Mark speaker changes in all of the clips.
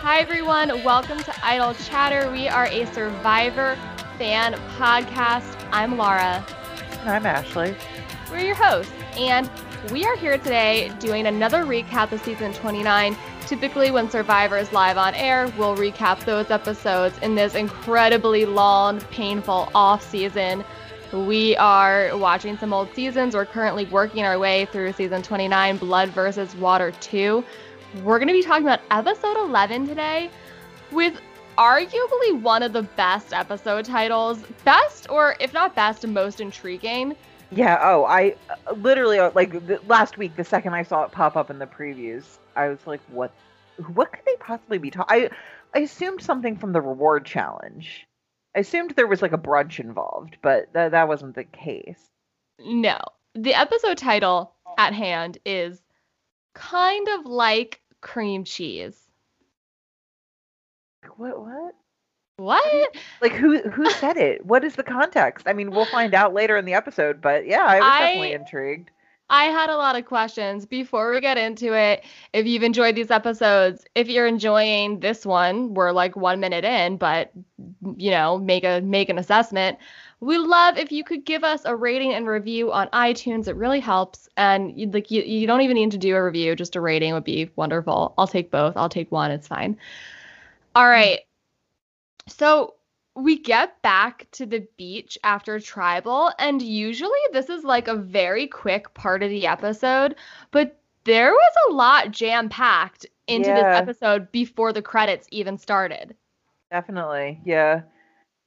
Speaker 1: Hi, everyone. Welcome to Idol Chatter. We are a Survivor fan podcast. I'm Laura.
Speaker 2: I'm Ashley.
Speaker 1: We're your hosts, and we are here today doing another recap of season 29. Typically, when Survivor is live on air, we'll recap those episodes in this incredibly long, painful off season. We are watching some old seasons. We're currently working our way through season 29, Blood versus Water 2. We're going to be talking about episode 11 today with arguably one of the best episode titles. Best, or if not best, most intriguing.
Speaker 2: Yeah. Oh, I literally uh, like the, last week. The second I saw it pop up in the previews, I was like, "What? What could they possibly be talking?" I I assumed something from the reward challenge. I assumed there was like a brunch involved, but th- that wasn't the case.
Speaker 1: No. The episode title at hand is kind of like cream cheese.
Speaker 2: What? What?
Speaker 1: What?
Speaker 2: Like who who said it? What is the context? I mean, we'll find out later in the episode, but yeah, I was
Speaker 1: I-
Speaker 2: definitely intrigued.
Speaker 1: I had a lot of questions before we get into it. If you've enjoyed these episodes, if you're enjoying this one, we're like 1 minute in, but you know, make a make an assessment. We love if you could give us a rating and review on iTunes. It really helps. And you like you, you don't even need to do a review, just a rating would be wonderful. I'll take both. I'll take one. It's fine. All right. So we get back to the beach after tribal, and usually this is like a very quick part of the episode, but there was a lot jam packed into this episode before the credits even started.
Speaker 2: Definitely. Yeah.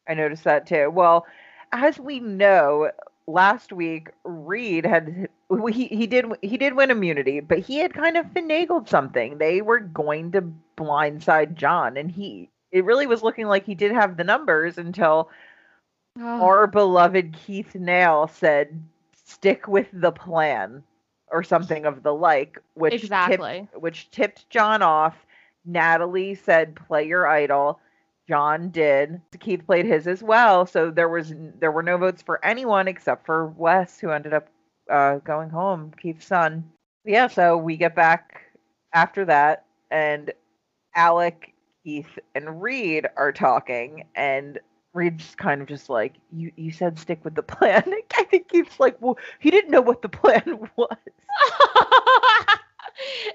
Speaker 2: I noticed that too. Well, as we know, last week Reed had he he did he did win immunity, but he had kind of finagled something. They were going to blindside Jon and he it really was looking like he did have the numbers until our beloved Keith Nale said stick with the plan or something of the like, which tipped- which tipped Jon off. Natalie said play your idol. Jon did. Keith played his as well, so there was there were no votes for anyone except for Wes, who ended up uh, going home. Keith's son. Yeah, so we get back after that, and Alec, Keith, and Reed are talking, and Reed's kind of just like, "You you said stick with the plan." I think Keith's like, "Well, he didn't know what the plan was."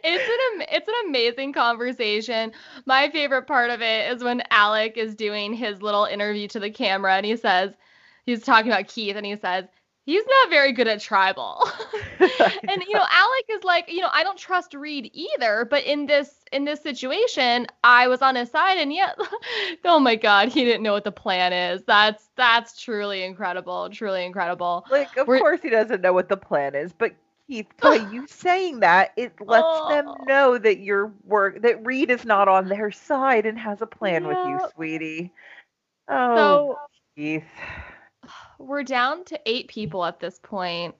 Speaker 1: it's an it's an amazing conversation. My favorite part of it is when Alec is doing his little interview to the camera and he says he's talking about Keith and he says he's not very good at tribal. and you know Alec is like, you know, I don't trust Reed either, but in this in this situation, I was on his side and yet oh my god, he didn't know what the plan is. That's that's truly incredible, truly incredible.
Speaker 2: Like, of
Speaker 1: We're-
Speaker 2: course he doesn't know what the plan is, but Keith, by you saying that, it lets them
Speaker 1: Oh.
Speaker 2: know that your work that Reed is not on their side and has a plan with you, sweetie. Oh,
Speaker 1: So
Speaker 2: Keith.
Speaker 1: We're down to eight people at this point.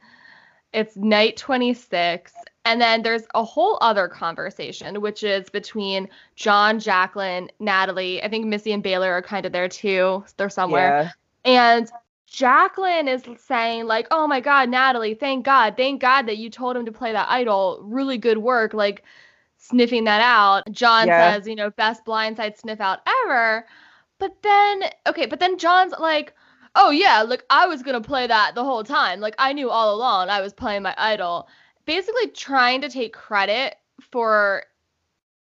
Speaker 1: It's night 26. And then there's a whole other conversation, which is between Jon, Jaclyn, Natalie. I think Missy and Baylor are kind of there too. They're somewhere.
Speaker 2: Yeah.
Speaker 1: And Jaclyn is saying, like, oh my God, Natalie, thank God. Thank God that you told him to play that idol. Really good work. Like, sniffing that out. Jon
Speaker 2: Yeah.
Speaker 1: says, you know, best blindside sniff out ever. But then, okay, but then Jon's like, oh yeah, like I was gonna play that the whole time. Like I knew all along I was playing my idol. Basically trying to take credit for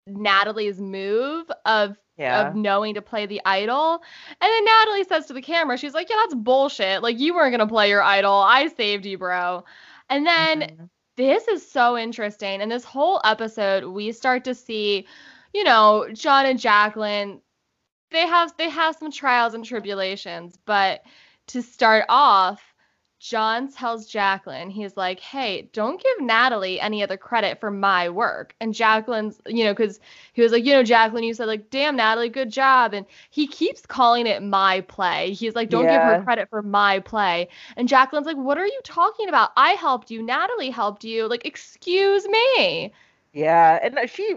Speaker 1: Natalie's move of
Speaker 2: Yeah.
Speaker 1: of knowing to play the idol. And then Natalie says to the camera, she's like, Yeah, that's bullshit. Like you weren't gonna play your idol. I saved you, bro. And then
Speaker 2: Mhm.
Speaker 1: this is so interesting. In this whole episode, we start to see, you know, Jon and Jaclyn. They have they have some trials and tribulations, but to start off, Jon tells Jaclyn, he's like, "Hey, don't give Natalie any other credit for my work." And Jaclyn's, you know, because he was like, you know, Jaclyn, you said like, "Damn, Natalie, good job," and he keeps calling it my play. He's like, "Don't give her credit for my play." And Jaclyn's like, "What are you talking about? I helped you. Natalie helped you. Like, excuse me."
Speaker 2: Yeah, and uh, she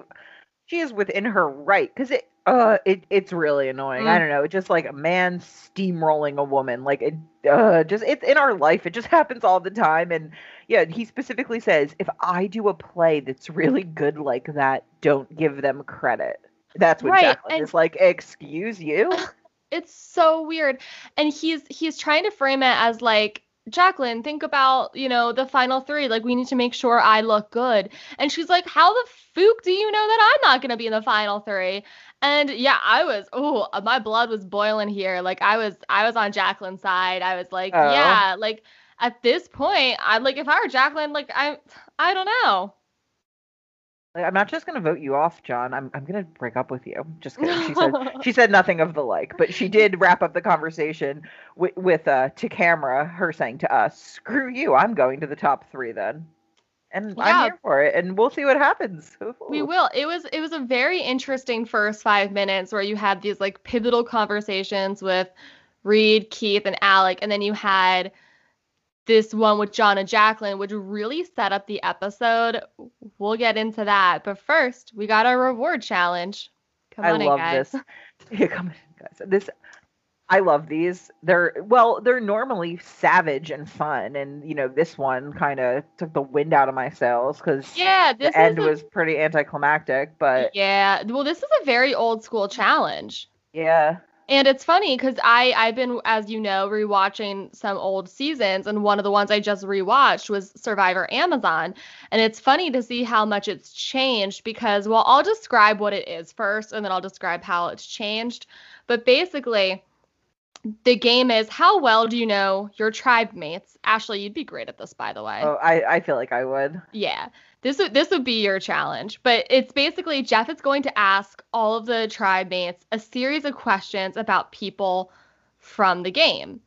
Speaker 2: she is within her right because it Uh, it it's really annoying.
Speaker 1: Mm.
Speaker 2: I don't know. It's just like a man steamrolling a woman. Like it, uh, just it's in our life. It just happens all the time. And yeah, he specifically says, if I do a play that's really good like that, don't give them credit. That's what
Speaker 1: Right,
Speaker 2: Jaclyn
Speaker 1: and-
Speaker 2: is like. Excuse you.
Speaker 1: It's so weird. And he's he's trying to frame it as like Jaclyn, think about, you know, the final three. Like, we need to make sure I look good. And she's like, How the fook do you know that I'm not going to be in the final three? And yeah, I was, oh, my blood was boiling here. Like, I was, I was on Jaclyn's side. I was like,
Speaker 2: Oh.
Speaker 1: yeah, like at this point, I'm like, if I were Jaclyn, like, I, I don't know.
Speaker 2: Like, I'm not just gonna vote you off, Jon. I'm I'm gonna break up with you. Just kidding. She said she said nothing of the like, but she did wrap up the conversation with with uh to camera, her saying to us, "Screw you, I'm going to the top three then," and
Speaker 1: Yeah.
Speaker 2: I'm here for it, and we'll see what happens.
Speaker 1: We will. It was it was a very interesting first five minutes where you had these like pivotal conversations with Reed, Keith, and Alec, and then you had this one with Jon and Jaclyn, which really set up the episode. We'll get into that, but first we got our reward challenge. Come
Speaker 2: I
Speaker 1: on in,
Speaker 2: love
Speaker 1: guys.
Speaker 2: this. Yeah, come on, guys. This I love these. They're well, they're normally savage and fun, and you know this one kind of took the wind out of my sails because
Speaker 1: Yeah, this
Speaker 2: the end
Speaker 1: a,
Speaker 2: was pretty anticlimactic. But
Speaker 1: yeah. Well, this is a very old school challenge.
Speaker 2: yeah,
Speaker 1: And it's funny because I I've been, as you know, rewatching some old seasons, and one of the ones I just rewatched was Survivor Amazon. And it's funny to see how much it's changed because, well, I'll describe what it is first, and then I'll describe how it's changed. But basically, the game is how well do you know your tribe mates? Ashley, you'd be great at this, by the way.
Speaker 2: oh, I I feel like I would.
Speaker 1: Yeah. This would this would be your challenge. But it's basically Jeff is going to ask all of the tribe mates a series of questions about people from the game.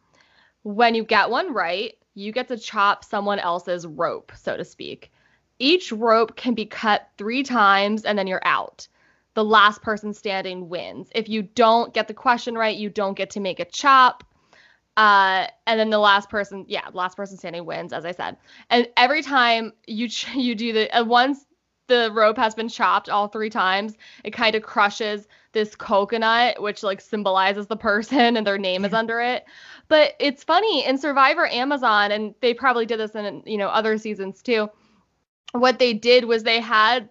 Speaker 1: When you get one right, you get to chop someone else's rope, so to speak. Each rope can be cut 3 times and then you're out. The last person standing wins. If you don't get the question right, you don't get to make a chop. Uh, and then the last person, yeah, last person standing wins, as I said. And every time you ch- you do the uh, once the rope has been chopped all three times, it kind of crushes this coconut, which like symbolizes the person and their name is under it. But it's funny in Survivor Amazon, and they probably did this in you know other seasons too. What they did was they had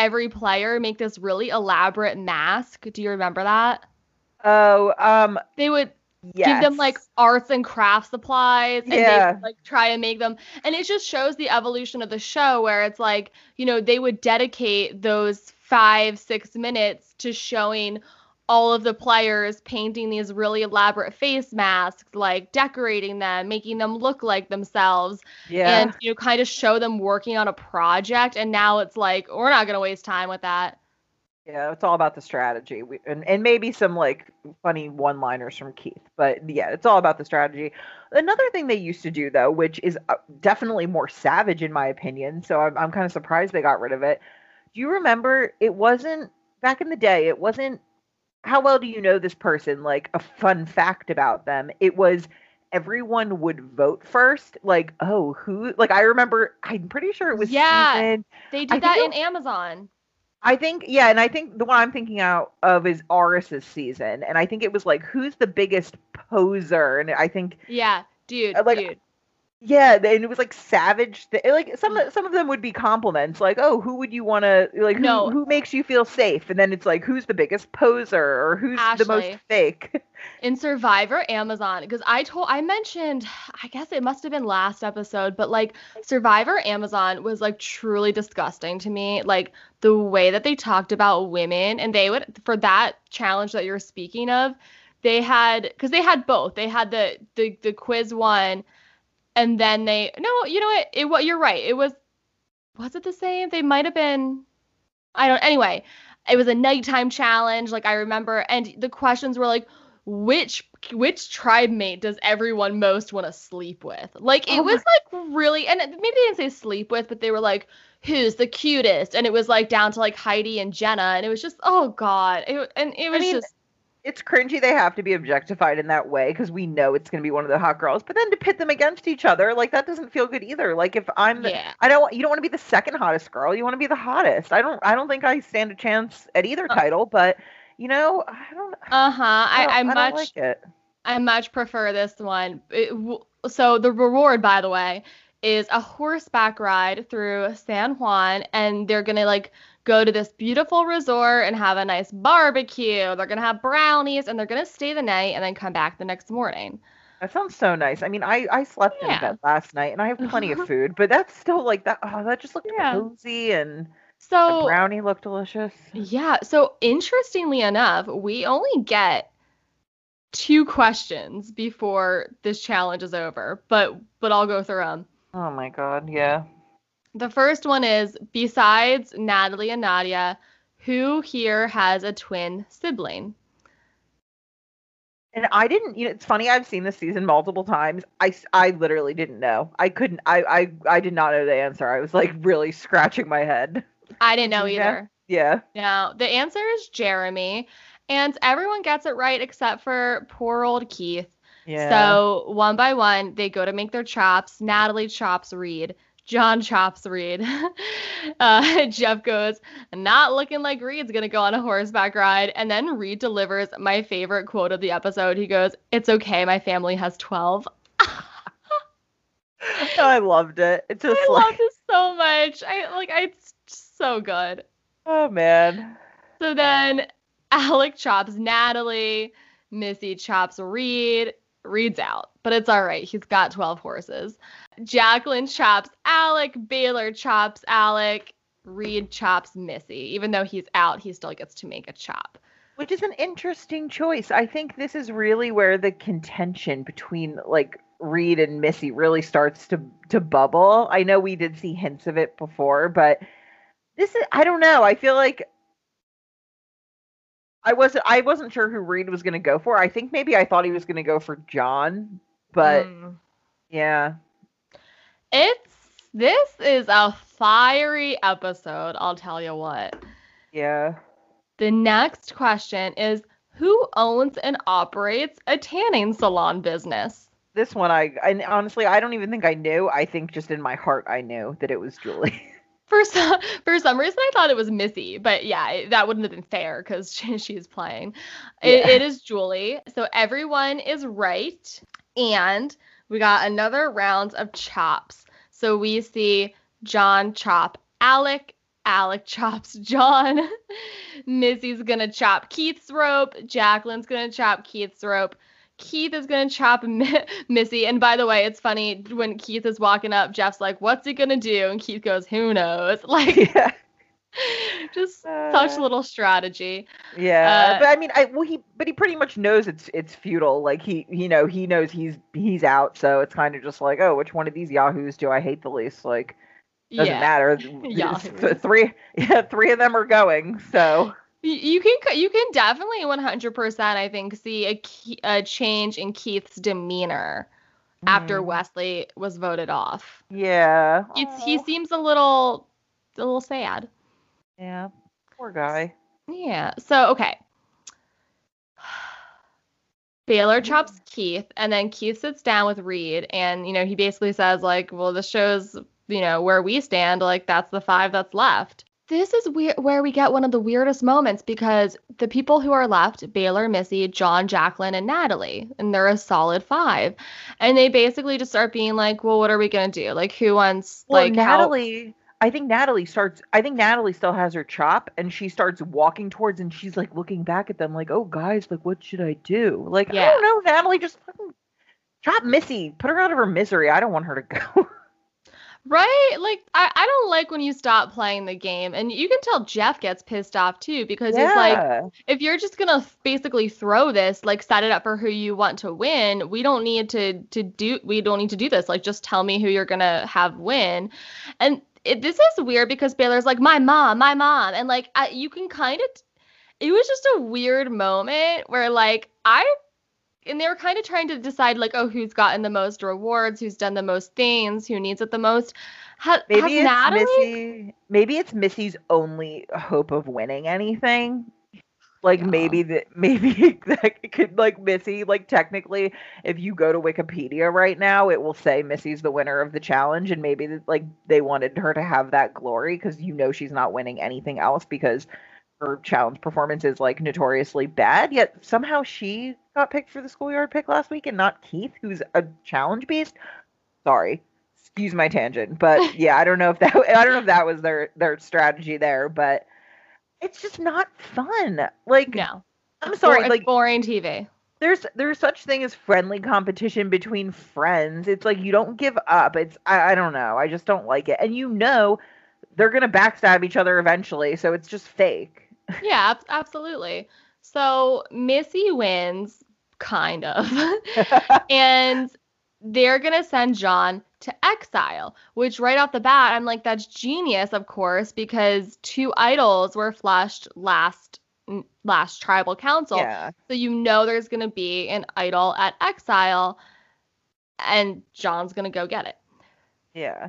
Speaker 1: every player make this really elaborate mask. Do you remember that?
Speaker 2: Oh, um,
Speaker 1: They would
Speaker 2: yes.
Speaker 1: give them like arts and craft supplies and they
Speaker 2: Yeah.
Speaker 1: would, like try and make them and it just shows the evolution of the show where it's like you know they would dedicate those five six minutes to showing all of the players painting these really elaborate face masks like decorating them making them look like themselves
Speaker 2: yeah.
Speaker 1: and you know kind of show them working on a project and now it's like we're not going to waste time with that
Speaker 2: Yeah, it's all about the strategy, we, and and maybe some like funny one-liners from Keith. But yeah, it's all about the strategy. Another thing they used to do though, which is uh, definitely more savage in my opinion, so I'm I'm kind of surprised they got rid of it. Do you remember? It wasn't back in the day. It wasn't how well do you know this person? Like a fun fact about them. It was everyone would vote first. Like oh who? Like I remember. I'm pretty sure it was
Speaker 1: Yeah.
Speaker 2: season
Speaker 1: they did
Speaker 2: think
Speaker 1: that in amazon
Speaker 2: I think yeah, and I think the one I'm thinking out of is Aris's season, and I think it was like who's the biggest poser, and I think
Speaker 1: yeah dude
Speaker 2: Uh, like,
Speaker 1: dude
Speaker 2: yeah, and it was like savage. Th- like some mm. of- some of them would be compliments, like oh, who would you want to like who
Speaker 1: No.
Speaker 2: who makes you feel safe, and then it's like who's the biggest poser or who's the most fake.
Speaker 1: in Survivor Amazon because I told I mentioned I guess it must have been last episode but like Survivor Amazon was like truly disgusting to me like the way that they talked about women and they would for that challenge that you're speaking of they had because they had both they had the the the quiz one and then they no you know what it what you're right it was was it the same they might have been I don't anyway it was a nighttime challenge like I remember and the questions were like which which tribe mate does everyone most want to sleep with? Like it
Speaker 2: Oh
Speaker 1: was like really and maybe they didn't say sleep with, but they were like who's the cutest? And it was like down to like Heidi and Jenna and it was just oh god. It, and it was
Speaker 2: mean,
Speaker 1: just
Speaker 2: It's cringy they have to be objectified in that way because we know it's going to be one of the hot girls, but then to pit them against each other, like that doesn't feel good either. Like if I'm the,
Speaker 1: yeah.
Speaker 2: I don't you don't want to be the second hottest girl. You want to be the hottest. I don't I don't think I stand a chance at either
Speaker 1: Uh.
Speaker 2: title, but You know, I don't.
Speaker 1: Uh huh. I,
Speaker 2: I,
Speaker 1: I,
Speaker 2: I
Speaker 1: much
Speaker 2: don't like it.
Speaker 1: I much prefer this one. It so the reward, by the way, is a horseback ride through San Juan, and they're gonna like go to this beautiful resort and have a nice barbecue. They're gonna have brownies, and they're gonna stay the night and then come back the next morning.
Speaker 2: That sounds so nice. I mean, I I slept in
Speaker 1: Yeah.
Speaker 2: bed last night, and I have plenty of food, but that's still like that. Oh, that just looked
Speaker 1: Yeah.
Speaker 2: cozy, and the
Speaker 1: So
Speaker 2: brownie looked delicious.
Speaker 1: yeah. So interestingly enough, we only get two questions before this challenge is over, but but I'll go through them.
Speaker 2: Oh my god, yeah.
Speaker 1: The first one is besides Natalie and Nadiya, who here has a twin sibling?
Speaker 2: And I didn't, you know, it's funny. I've seen this season multiple times. I, I literally didn't know. I couldn't. I, I, I did not know the answer. I was like really scratching my head.
Speaker 1: I didn't know
Speaker 2: Yeah.
Speaker 1: either.
Speaker 2: Yeah.
Speaker 1: No, the answer is Jeremy, and everyone gets it right except for poor old Keith.
Speaker 2: Yeah.
Speaker 1: So one by one, they go to make their chops. Natalie chops Reed. Jon chops Reed. uh, Jeff goes, not looking like Reed's gonna go on a horseback ride. And then Reed delivers my favorite quote of the episode. He goes, "It's okay, my family has 12."
Speaker 2: I loved it. It's just
Speaker 1: I
Speaker 2: like,
Speaker 1: love this so much. I like, it's so good.
Speaker 2: oh man.
Speaker 1: So then Alec chops Natalie, Missy chops Reed. Reed's out, but it's all right. He's got 12 horses. Jaclyn chops Alec, Baylor chops Alec, Reed chops Missy. Even though he's out, he still gets to make a chop.
Speaker 2: Which is an interesting choice. I think this is really where the contention between like Reed and Missy really starts to to bubble. I know we did see hints of it before, but this is I don't know. I feel like I wasn't I wasn't sure who Reed was going to go for. I think maybe I thought he was going to go for Jon, but
Speaker 1: Mm.
Speaker 2: yeah.
Speaker 1: It's this is a fiery episode, I'll tell you what.
Speaker 2: Yeah.
Speaker 1: The next question is who owns and operates a tanning salon business?
Speaker 2: This one I and honestly I don't even think I knew. I think just in my heart I knew that it was Julie.
Speaker 1: For some, for some reason, I thought it was Missy, but yeah, that wouldn't have been fair because she, she's playing. It,
Speaker 2: Yeah.
Speaker 1: it is Julie. So everyone is right. And we got another round of chops. So we see Jon chop Alec. Alec chops Jon. Missy's to chop Keith's rope. Jaclyn's to chop Keith's rope. Keith is to chop Mi- Missy. And by the way, it's funny when Keith is walking up, Jeff's like, What's he to do? And Keith goes, Who knows? Like,
Speaker 2: yeah.
Speaker 1: just such
Speaker 2: Uh,
Speaker 1: little strategy.
Speaker 2: Yeah,
Speaker 1: Uh,
Speaker 2: but I mean, I well, he but he pretty much knows it's it's futile. Like he, you know, he knows he's he's out, so it's kind of just like, oh, which one of these yahoos do I hate the least? Like, doesn't
Speaker 1: yeah.
Speaker 2: matter. Th- three, yeah, three of them are going. So
Speaker 1: You can you can definitely 100% I think see a, a change in Keith's demeanor after
Speaker 2: Mhm.
Speaker 1: Wesley was voted off.
Speaker 2: yeah,
Speaker 1: It's he seems a little a little sad.
Speaker 2: Yeah, poor guy.
Speaker 1: Yeah. So okay. Baylor mm-hmm. chops Keith, and then Keith sits down with Reed, and you know he basically says like, "Well, this shows you know where we stand. Like that's the five that's left." This is where where we get one of the weirdest moments because the people who are left: Baylor, Missy, Jon, Jaclyn, and Natalie, and they're a solid five, and they basically just start being like, "Well, what are we gonna do? Like, who wants
Speaker 2: Well,
Speaker 1: like how?"
Speaker 2: I think Natalie starts. I think Natalie still has her chop, and she starts walking towards, and she's like looking back at them, like, "Oh, guys, like, what should I do?" Like, I don't know, Natalie, just fucking chop Missy, put her out of her misery. I don't want her to go.
Speaker 1: Right? Like I, I don't like when you stop playing the game. And you can tell Jeff gets pissed off too because he's like, if you're just gonna basically throw this, like set it up for who you want to win, we don't need to to do we don't need to do this. Like just tell me who you're gonna have win. And it, this is weird because Baylor's like, my mom, my mom. And like I, you can kind of it was just a weird moment where like I and they were kind of trying to decide like oh who's gotten the most rewards who's done the most things who needs it the most ha-
Speaker 2: maybe it's
Speaker 1: natalie
Speaker 2: Missy. Maybe it's Missy's only hope of winning anything. Like
Speaker 1: Yeah.
Speaker 2: maybe that maybe that could like Missy like technically if you go to Wikipedia right now it will say Missy's the winner of the challenge and maybe like they wanted her to have that glory because you know she's not winning anything else because her challenge performance is like notoriously bad. Yet somehow she got picked for the schoolyard pick last week and not Keith, who's a challenge beast. Sorry, excuse my tangent, but yeah, I don't know if that I don't know if that was their their strategy there, but it's just not fun. Like,
Speaker 1: no,
Speaker 2: I'm sorry, like
Speaker 1: boring TV.
Speaker 2: there's there's such thing as friendly competition between friends. It's like you don't give up. It's I, I don't know. I just don't like it. And you know they're gonna backstab each other eventually, so it's just fake.
Speaker 1: Yeah, ab- absolutely. So Missy wins, kind of, and they're gonna send Jon to exile. Which right off the bat, I'm like, that's genius, of course, because two idols were flushed last last tribal council.
Speaker 2: yeah.
Speaker 1: So you know there's going to be an idol at Exile, and Jon's going to go get it.
Speaker 2: Yeah.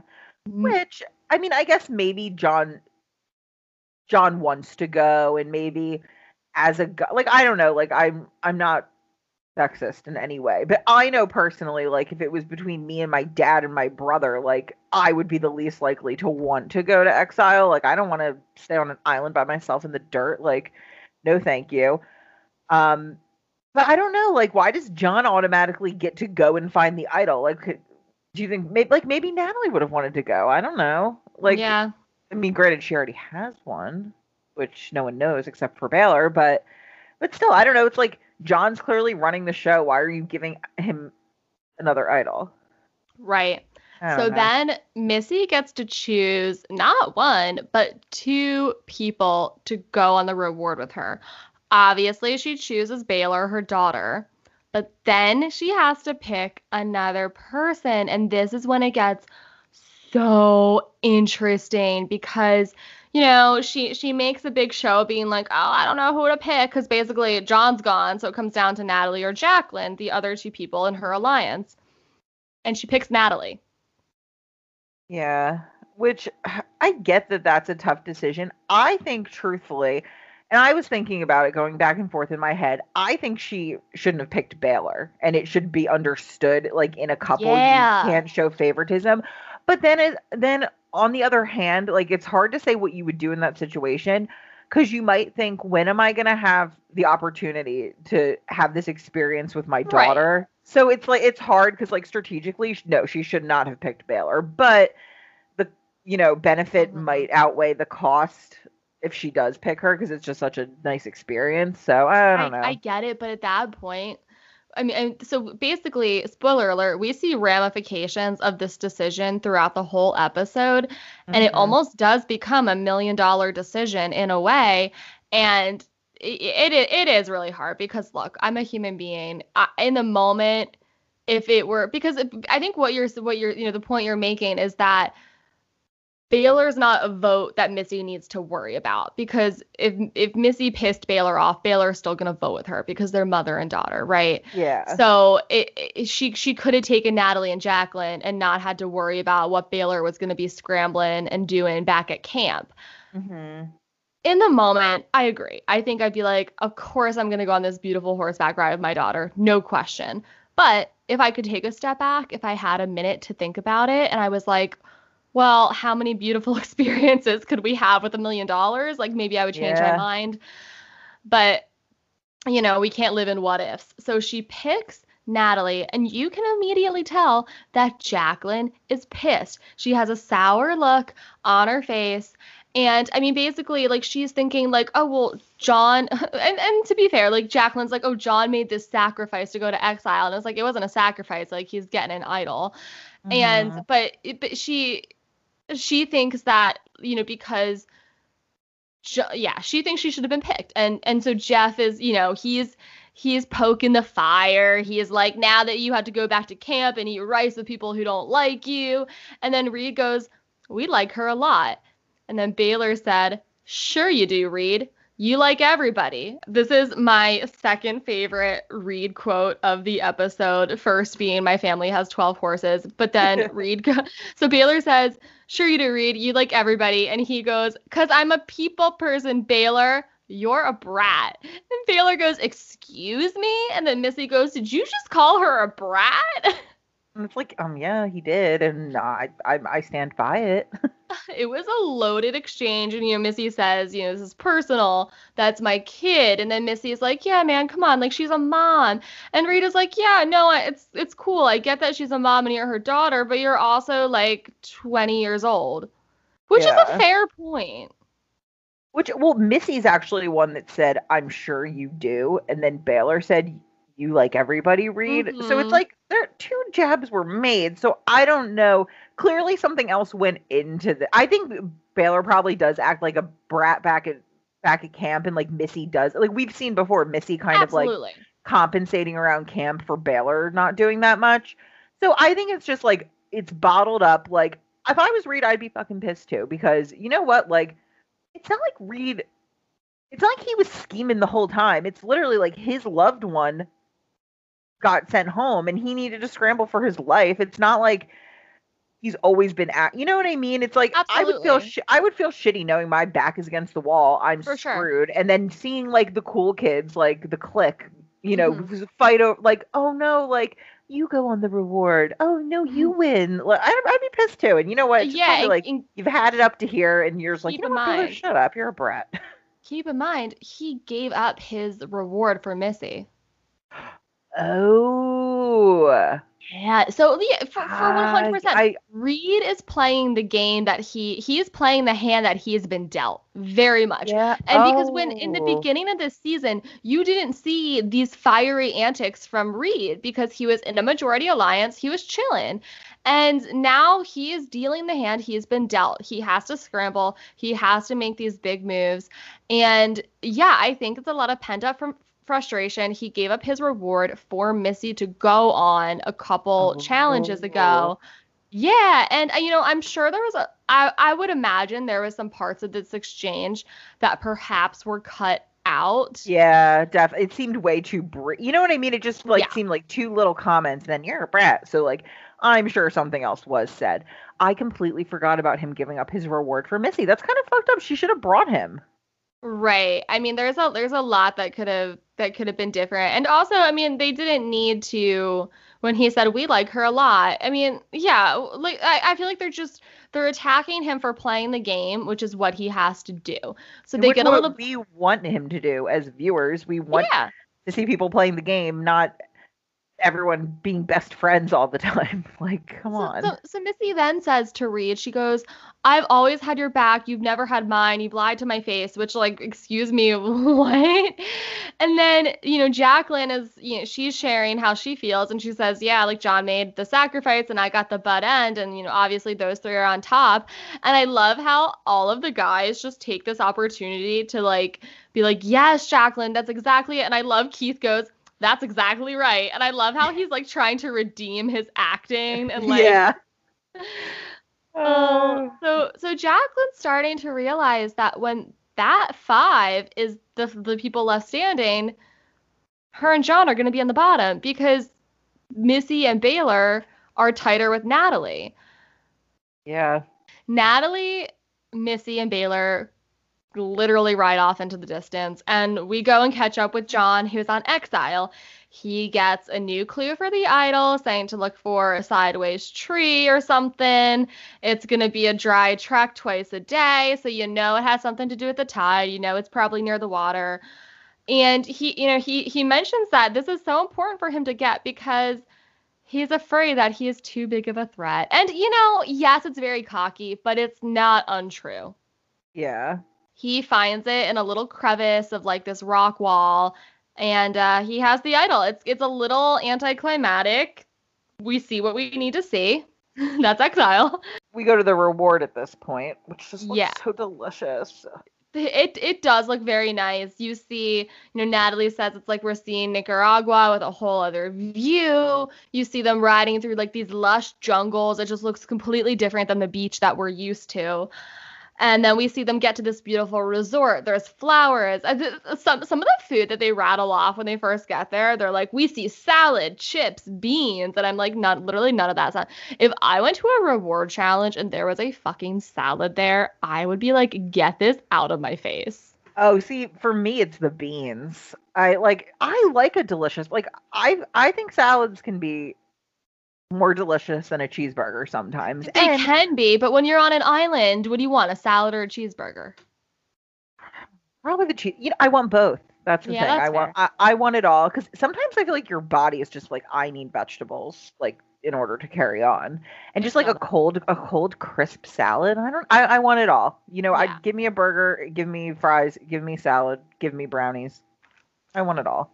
Speaker 1: Mm,
Speaker 2: Which I mean, I guess maybe Jon Jon wants to go and maybe as a like I don't know, like I'm I'm not sexist in any way, but I know personally like if it was between me and my dad and my brother, like I would be the least likely to want to go to exile. Like I don't want to stay on an island by myself in the dirt. Like no thank you. Um but I don't know, like why does Jon automatically get to go and find the idol? Like do you think maybe like maybe Natalie would have wanted to go? I don't know. Like
Speaker 1: yeah,
Speaker 2: I mean, granted, she already has one, which no one knows except for Baylor, but but still, I don't know. It's like Jon's clearly running the show. Why are you giving him another idol?
Speaker 1: right. So
Speaker 2: know.
Speaker 1: then Missy gets to choose not one, but two people to go on the reward with her. Obviously, she chooses Baylor, her daughter, but then she has to pick another person. And this is when it gets so interesting because you know she she makes a big show of being like oh i don't know who to pick because basically jon's gone so it comes down to natalie or jaclyn the other two people in her alliance and she picks natalie
Speaker 2: Yeah, which I get that that's a tough decision. I think, truthfully, and I was thinking about it going back and forth in my head. I think she shouldn't have picked Baylor, and it should be understood, like in a couple,
Speaker 1: Yeah.
Speaker 2: you can't show favoritism. But then, it, then on the other hand, like it's hard to say what you would do in that situation because you might think, when am I going to have the opportunity to have this experience with my
Speaker 1: Right.
Speaker 2: daughter? So it's like it's hard because like strategically, no, she should not have picked Baylor, but the you know benefit
Speaker 1: Mhm.
Speaker 2: might outweigh the cost if she does pick her because it's just such a nice experience. So I don't know.
Speaker 1: I get it, but at that point, I mean, so basically, spoiler alert, we see ramifications of this decision throughout the whole episode, and it
Speaker 2: Mhm.
Speaker 1: almost does become a million dollar decision in a way. And it, it it is really hard because look, I'm a human being. I, in the moment, if it were because I think what you're what you're you know the point you're making is that Baylor's not a vote that Missy needs to worry about because if if Missy pissed Baylor off, Baylor's still gonna vote with her because they're mother and daughter, right?
Speaker 2: yeah.
Speaker 1: So it, it, she she could have taken Natalie and Jacqueline and not had to worry about what Baylor was gonna be scrambling and doing back at camp.
Speaker 2: hmm
Speaker 1: In the moment, I agree. I think I'd be like, of course I'm gonna go on this beautiful horseback ride with my daughter, no question. But if I could take a step back, if I had a minute to think about it, and I was like, well, how many beautiful experiences could we have with a million dollars? Like maybe I would change my mind. But you know, we can't live in what ifs. So she picks Natalie, and you can immediately tell that Jaclyn is pissed. She has a sour look on her face. And I mean, basically, like she's thinking, like, oh well, Jon. And and to be fair, like Jaclyn's like, oh, Jon made this sacrifice to go to exile, and it's like it wasn't a sacrifice, like he's getting an idol and
Speaker 2: Mhm.
Speaker 1: but but she she thinks that you know because yeah she thinks she should have been picked. And and so jeff is you know he's he's poking the fire. He is like now that you have to go back to camp and eat rice with people who don't like you. And then reed goes we like her a lot. And then baylor said sure you do reed you like everybody. This is my second favorite Reed quote of the episode. First being my family has 12 horses, but then Reed go- so Baylor says, "Sure you do, Reed. You like everybody." And he goes, "Cuz I'm a people person, Baylor. You're a brat." And Baylor goes, "Excuse me?" And then Missy goes, "Did you just call her a brat?"
Speaker 2: And it's like, um, yeah, he did, and I, I, I stand by it.
Speaker 1: it was a loaded exchange, and you know, Missy says, you know, this is personal. That's my kid, and then Missy is like, yeah, man, come on, like she's a mom, and Rita's like, yeah, no, it's it's cool. I get that she's a mom and you're her daughter, but you're also like 20 years old, which yeah. is a fair point.
Speaker 2: Which, well, Missy's actually one that said, I'm sure you do. And then Baylor said, you like everybody Reed. Mm-hmm. So it's mm-hmm. like there two jabs were made. So I don't know. Clearly something else went into the I think Baylor probably does act like a brat back at back at camp and like Missy does. Like we've seen before Missy kind Absolutely. of like compensating around camp for Baylor not doing that much. So I think it's just like it's bottled up like if I was Reed I'd be fucking pissed too because you know what like it's not like Reed it's not like he was scheming the whole time. It's literally like his loved one got sent home and he needed to scramble for his life. It's not like he's always been at you know what I mean? It's like Absolutely. I would feel sh- I would feel shitty knowing my back is against the wall. I'm for screwed. Sure. And then seeing like the cool kids like the clique, you know, mm-hmm. fight over like, oh no, like you go on the reward. Oh no, you mm-hmm. win. Like, I'd, I'd be pissed too. And you know what? It's yeah, like and you've had it up to here, and you're like, you know what? Mind, shut up. You're a brat.
Speaker 1: Keep in mind, he gave up his reward for Missy.
Speaker 2: Oh.
Speaker 1: Yeah. So yeah, for, for one hundred percent, Reed is playing the game that he he is playing the hand that he has been dealt very much. Yeah. And oh. because when in the oh. beginning of this season, you didn't see these fiery antics from Reed because he was in a majority alliance, he was chilling. And now he is dealing the hand he has been dealt. He has to scramble. He has to make these big moves. And yeah, I think it's a lot of pent up from frustration, he gave up his reward for Missy to go on a couple oh, challenges ago. Yeah, and uh, you know, I'm sure there was a I I would imagine there was some parts of this exchange that perhaps were cut out.
Speaker 2: Yeah, definitely. It seemed way too br- You know what I mean? It just like yeah. seemed like two little comments. And then you're a brat. So like, I'm sure something else was said. I completely forgot about him giving up his reward for Missy. That's kind of fucked up. She should have brought him.
Speaker 1: Right. I mean, there's a there's a lot that could have that could have been different. And also, I mean, they didn't need to when he said we like her a lot. I mean, yeah, like I, I feel like they're just they're attacking him for playing the game, which is what he has to do. So they which get a little.
Speaker 2: We want him to do as viewers. We want yeah. to see people playing the game, not everyone being best friends all the time. like, come
Speaker 1: so,
Speaker 2: on.
Speaker 1: So, so Missy then says to Reed, she goes, I've always had your back. You've never had mine. You've lied to my face, which, like, excuse me, what? And then, you know, Jaclyn is, you know, she's sharing how she feels. And she says, yeah, like, Jon made the sacrifice and I got the butt end. And, you know, obviously those three are on top. And I love how all of the guys just take this opportunity to, like, be like, yes, Jaclyn, that's exactly it. And I love Keith goes, that's exactly right. And I love how he's like trying to redeem his acting and like
Speaker 2: Yeah.
Speaker 1: Oh, so so Jaclyn's starting to realize that when that five is the the people left standing, her and Jon are going to be on the bottom because Missy and Baylor are tighter with Natalie.
Speaker 2: Yeah.
Speaker 1: Natalie, Missy, and Baylor literally ride off into the distance. And we go and catch up with Jon, who's on exile. He gets a new clue for the idol, saying to look for a sideways tree or something. It's going to be a dry trek twice a day. So you know it has something to do with the tide. You know it's probably near the water. And he, you know, he he mentions that this is so important for him to get because he's afraid that he is too big of a threat. And you know, yes, it's very cocky, but it's not untrue.
Speaker 2: Yeah
Speaker 1: he finds it in a little crevice of like this rock wall and uh, he has the idol it's it's a little anticlimactic we see what we need to see that's exile
Speaker 2: we go to the reward at this point which just looks yeah. so delicious
Speaker 1: it it does look very nice. You see, you know, Natalie says it's like we're seeing Nicaragua with a whole other view. You see them riding through like these lush jungles. It just looks completely different than the beach that we're used to and then we see them get to this beautiful resort. There's flowers. Some some of the food that they rattle off when they first get there, they're like, we see salad, chips, beans, and I'm like, not literally none of that. If I went to a reward challenge and there was a fucking salad there, I would be like, get this out of my face.
Speaker 2: Oh, see, for me, it's the beans. I like I like a delicious like I I think salads can be more delicious than a cheeseburger sometimes.
Speaker 1: They
Speaker 2: And
Speaker 1: can be, but when you're on an island, what do you want? A salad or a cheeseburger?
Speaker 2: probably the cheese. You know, I want both. That's the
Speaker 1: Yeah,
Speaker 2: thing.
Speaker 1: that's
Speaker 2: I want I, I want it all because sometimes I feel like your body is just like I need vegetables like in order to carry on, and just like a cold a cold crisp salad. I don't. I, I want it all. You know,
Speaker 1: Yeah.
Speaker 2: I give me a burger, give me fries, give me salad, give me brownies. I want it all.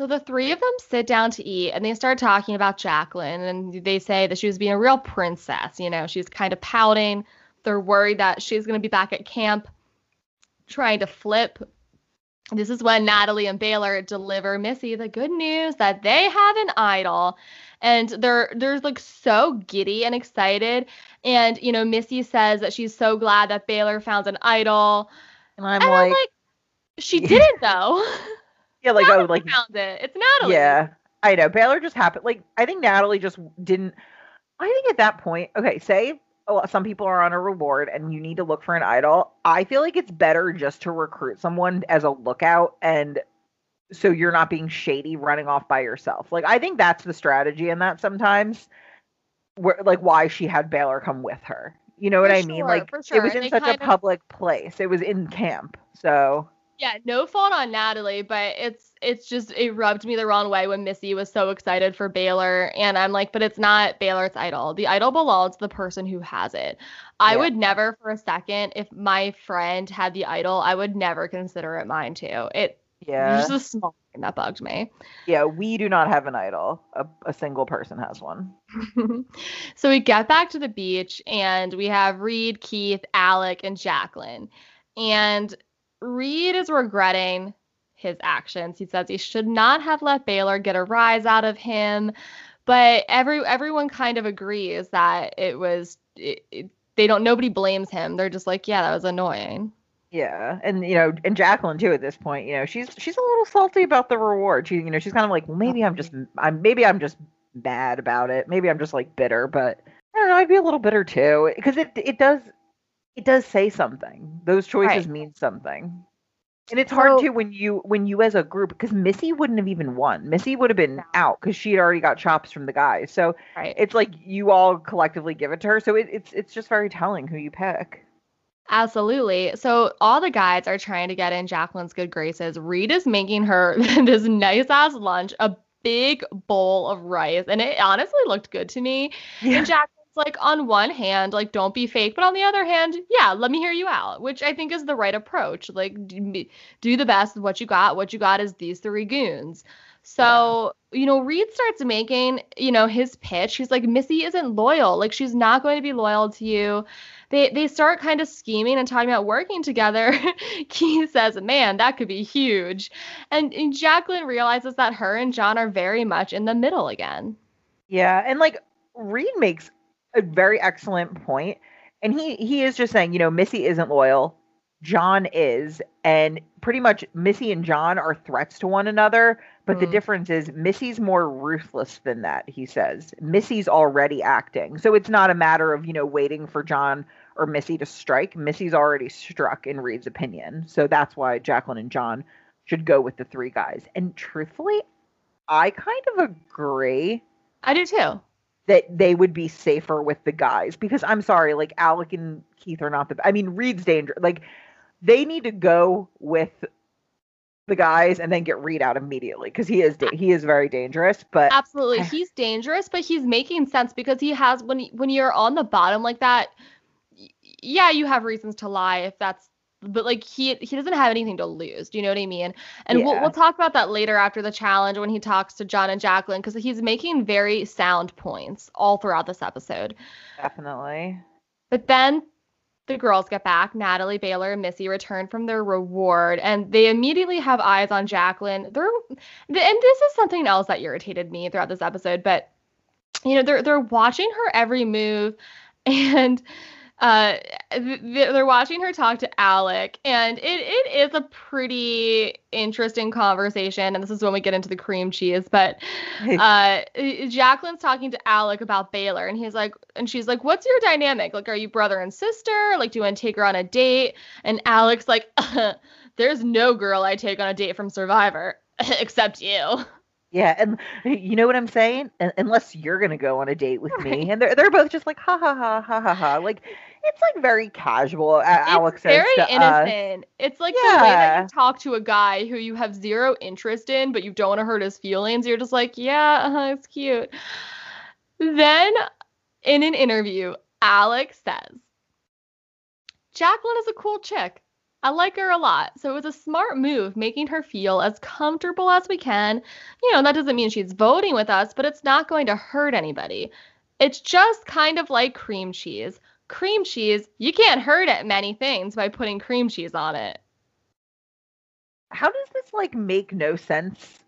Speaker 1: So the three of them sit down to eat and they start talking about Jaclyn and they say that she was being a real princess. You know, she's kind of pouting. They're worried that she's going to be back at camp trying to flip. This is when Natalie and Baylor deliver Missy the good news that they have an idol. And they're they're like so giddy and excited. And you know, Missy says that she's so glad that Baylor found an idol.
Speaker 2: And I'm
Speaker 1: and
Speaker 2: like,
Speaker 1: I'm like, she didn't though.
Speaker 2: yeah, like oh,
Speaker 1: Natalie
Speaker 2: like
Speaker 1: found it. It's Natalie.
Speaker 2: Yeah, I know. Baylor just happened. Like, I think Natalie just didn't. I think at that point, okay, say a lot- some people are on a reward and you need to look for an idol. I feel like it's better just to recruit someone as a lookout and so you're not being shady running off by yourself. Like, I think that's the strategy in that sometimes, where like why she had Baylor come with her. You know what
Speaker 1: For
Speaker 2: I mean? Like,
Speaker 1: for
Speaker 2: it was in
Speaker 1: they
Speaker 2: such a
Speaker 1: kind of-
Speaker 2: public place. It was in camp. So,
Speaker 1: Yeah, no fault on Natalie, but it's it's just it rubbed me the wrong way when Missy was so excited for Baylor, and I'm like, but it's not Baylor's idol. The idol belongs to the person who has it. I
Speaker 2: Yeah.
Speaker 1: would never for a second, if my friend had the idol, I would never consider it mine too. It
Speaker 2: yeah.
Speaker 1: just a small thing that bugged me.
Speaker 2: Yeah, we do not have an idol. A, a single person has one.
Speaker 1: so we get back to the beach and we have Reed, Keith, Alec, and Jaclyn. And Reed is regretting his actions. He says he should not have let Baylor get a rise out of him. But every everyone kind of agrees that it was it, it- they don't nobody blames him. They're just like, yeah, that was annoying.
Speaker 2: Yeah, and you know, and Jaclyn too. At this point, you know, she's she's a little salty about the reward. She, you know, she's kind of like, well, maybe I'm just, I'm maybe I'm just mad about it. Maybe I'm just like bitter, but I don't know. I'd be a little bitter too because it it does it does say something. Those choices
Speaker 1: Right.
Speaker 2: mean something, and it's hard
Speaker 1: So-
Speaker 2: too when you when you as a group because Missy wouldn't have even won. Missy would have been out because she had already got chops from the guys. So
Speaker 1: Right.
Speaker 2: it's like you all collectively give it to her. So it, it's it's just very telling who you pick.
Speaker 1: Absolutely. So all the guys are trying to get in Jaclyn's good graces. Reed is making her this nice ass lunch, a big bowl of rice, and it honestly looked good to me. And Jaclyn's like, on one hand, like, don't be fake, but on the other hand, yeah, let me hear you out, which I think is the right approach. Like, do, the best with what you got. What you got is these three goons. So, you know, Reed starts making, you know, his pitch. He's like, Missy isn't loyal. Like, she's not going to be loyal to you. They they start kind of scheming and talking about working together. Keith says, "Man, that could be huge." And, and Jaclyn realizes that her and Jon are very much in the middle again.
Speaker 2: Yeah, and like Reed makes a very excellent point, and he he is just saying, you know, Missy isn't loyal, Jon is, and pretty much Missy and Jon are threats to one another. But the
Speaker 1: Mhm.
Speaker 2: difference is Missy's more ruthless than that. He says Missy's already acting, so it's not a matter of you know waiting for Jon or Missy to strike. Missy's already struck in Reed's opinion, so that's why Jaclyn and John should go with the three guys. And truthfully, I kind of agree
Speaker 1: I do too.
Speaker 2: That they would be safer with the guys because I'm sorry, like Alec and Keith are not the. I mean, Reed's dangerous. Like they need to go with the guys and then get Reed out immediately because he is da- he is very dangerous. But
Speaker 1: Absolutely. He's dangerous, but he's making sense because he has when when you're on the bottom like that, yeah, you have reasons to lie if that's but like he he doesn't have anything to lose. Do you know what I mean? And we'll we'll talk about that later after the challenge when he talks to Jon and Jaclyn because he's making very sound points all throughout this episode.
Speaker 2: definitely,
Speaker 1: But then the girls get back. Natalie, Baylor, and Missy return from their reward, and they immediately have eyes on Jaclyn. They're, and this is something else that irritated me throughout this episode. But you know, they're they're watching her every move, and uh, th- they're watching her talk to Alec, and it it is a pretty interesting conversation. And this is when we get into the cream cheese, but uh Jaclyn's talking to Alec about Baylor and he's like and she's like what's your dynamic like are you brother and sister like do you want to take her on a date and Alec's like there's no girl I take on a date from Survivor except you
Speaker 2: Yeah, and you know what I'm saying? Unless you're gonna go on a date with me, and they're they're both just like ha ha ha ha ha ha. Like it's like very casual. Alex says.
Speaker 1: it's
Speaker 2: says
Speaker 1: very
Speaker 2: to us.
Speaker 1: innocent. It's like the way that you talk to a guy who you have zero interest in, but you don't want to hurt his feelings. You're just like, yeah, uh-huh, it's cute. Then, in an interview, Alex says, Jaclyn is a cool chick. I like her a lot. So it was a smart move making her feel as comfortable as we can. You know, that doesn't mean she's voting with us, but it's not going to hurt anybody. It's just kind of like cream cheese. Cream cheese, you can't hurt at many things by putting cream cheese on it.
Speaker 2: How does this like make no sense,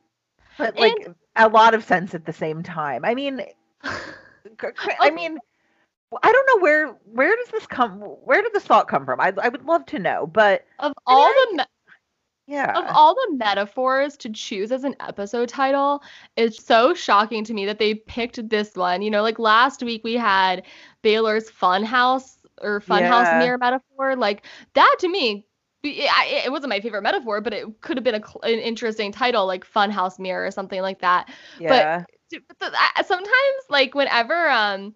Speaker 2: but like a lot of sense at the same time? I mean, I mean, I don't know where where does this come? Where did this thought come from? I I would love to know, but
Speaker 1: Of
Speaker 2: I mean,
Speaker 1: all
Speaker 2: I
Speaker 1: the me-
Speaker 2: yeah,
Speaker 1: of all the metaphors to choose as an episode title, it's so shocking to me that they picked this one. You know, like last week we had Baylor's Funhouse or Funhouse
Speaker 2: Yeah.
Speaker 1: mirror metaphor. Like that to me, it wasn't my favorite metaphor, but it could have been a, an interesting title like Funhouse mirror or something like that.
Speaker 2: yeah,
Speaker 1: but the, sometimes like whenever um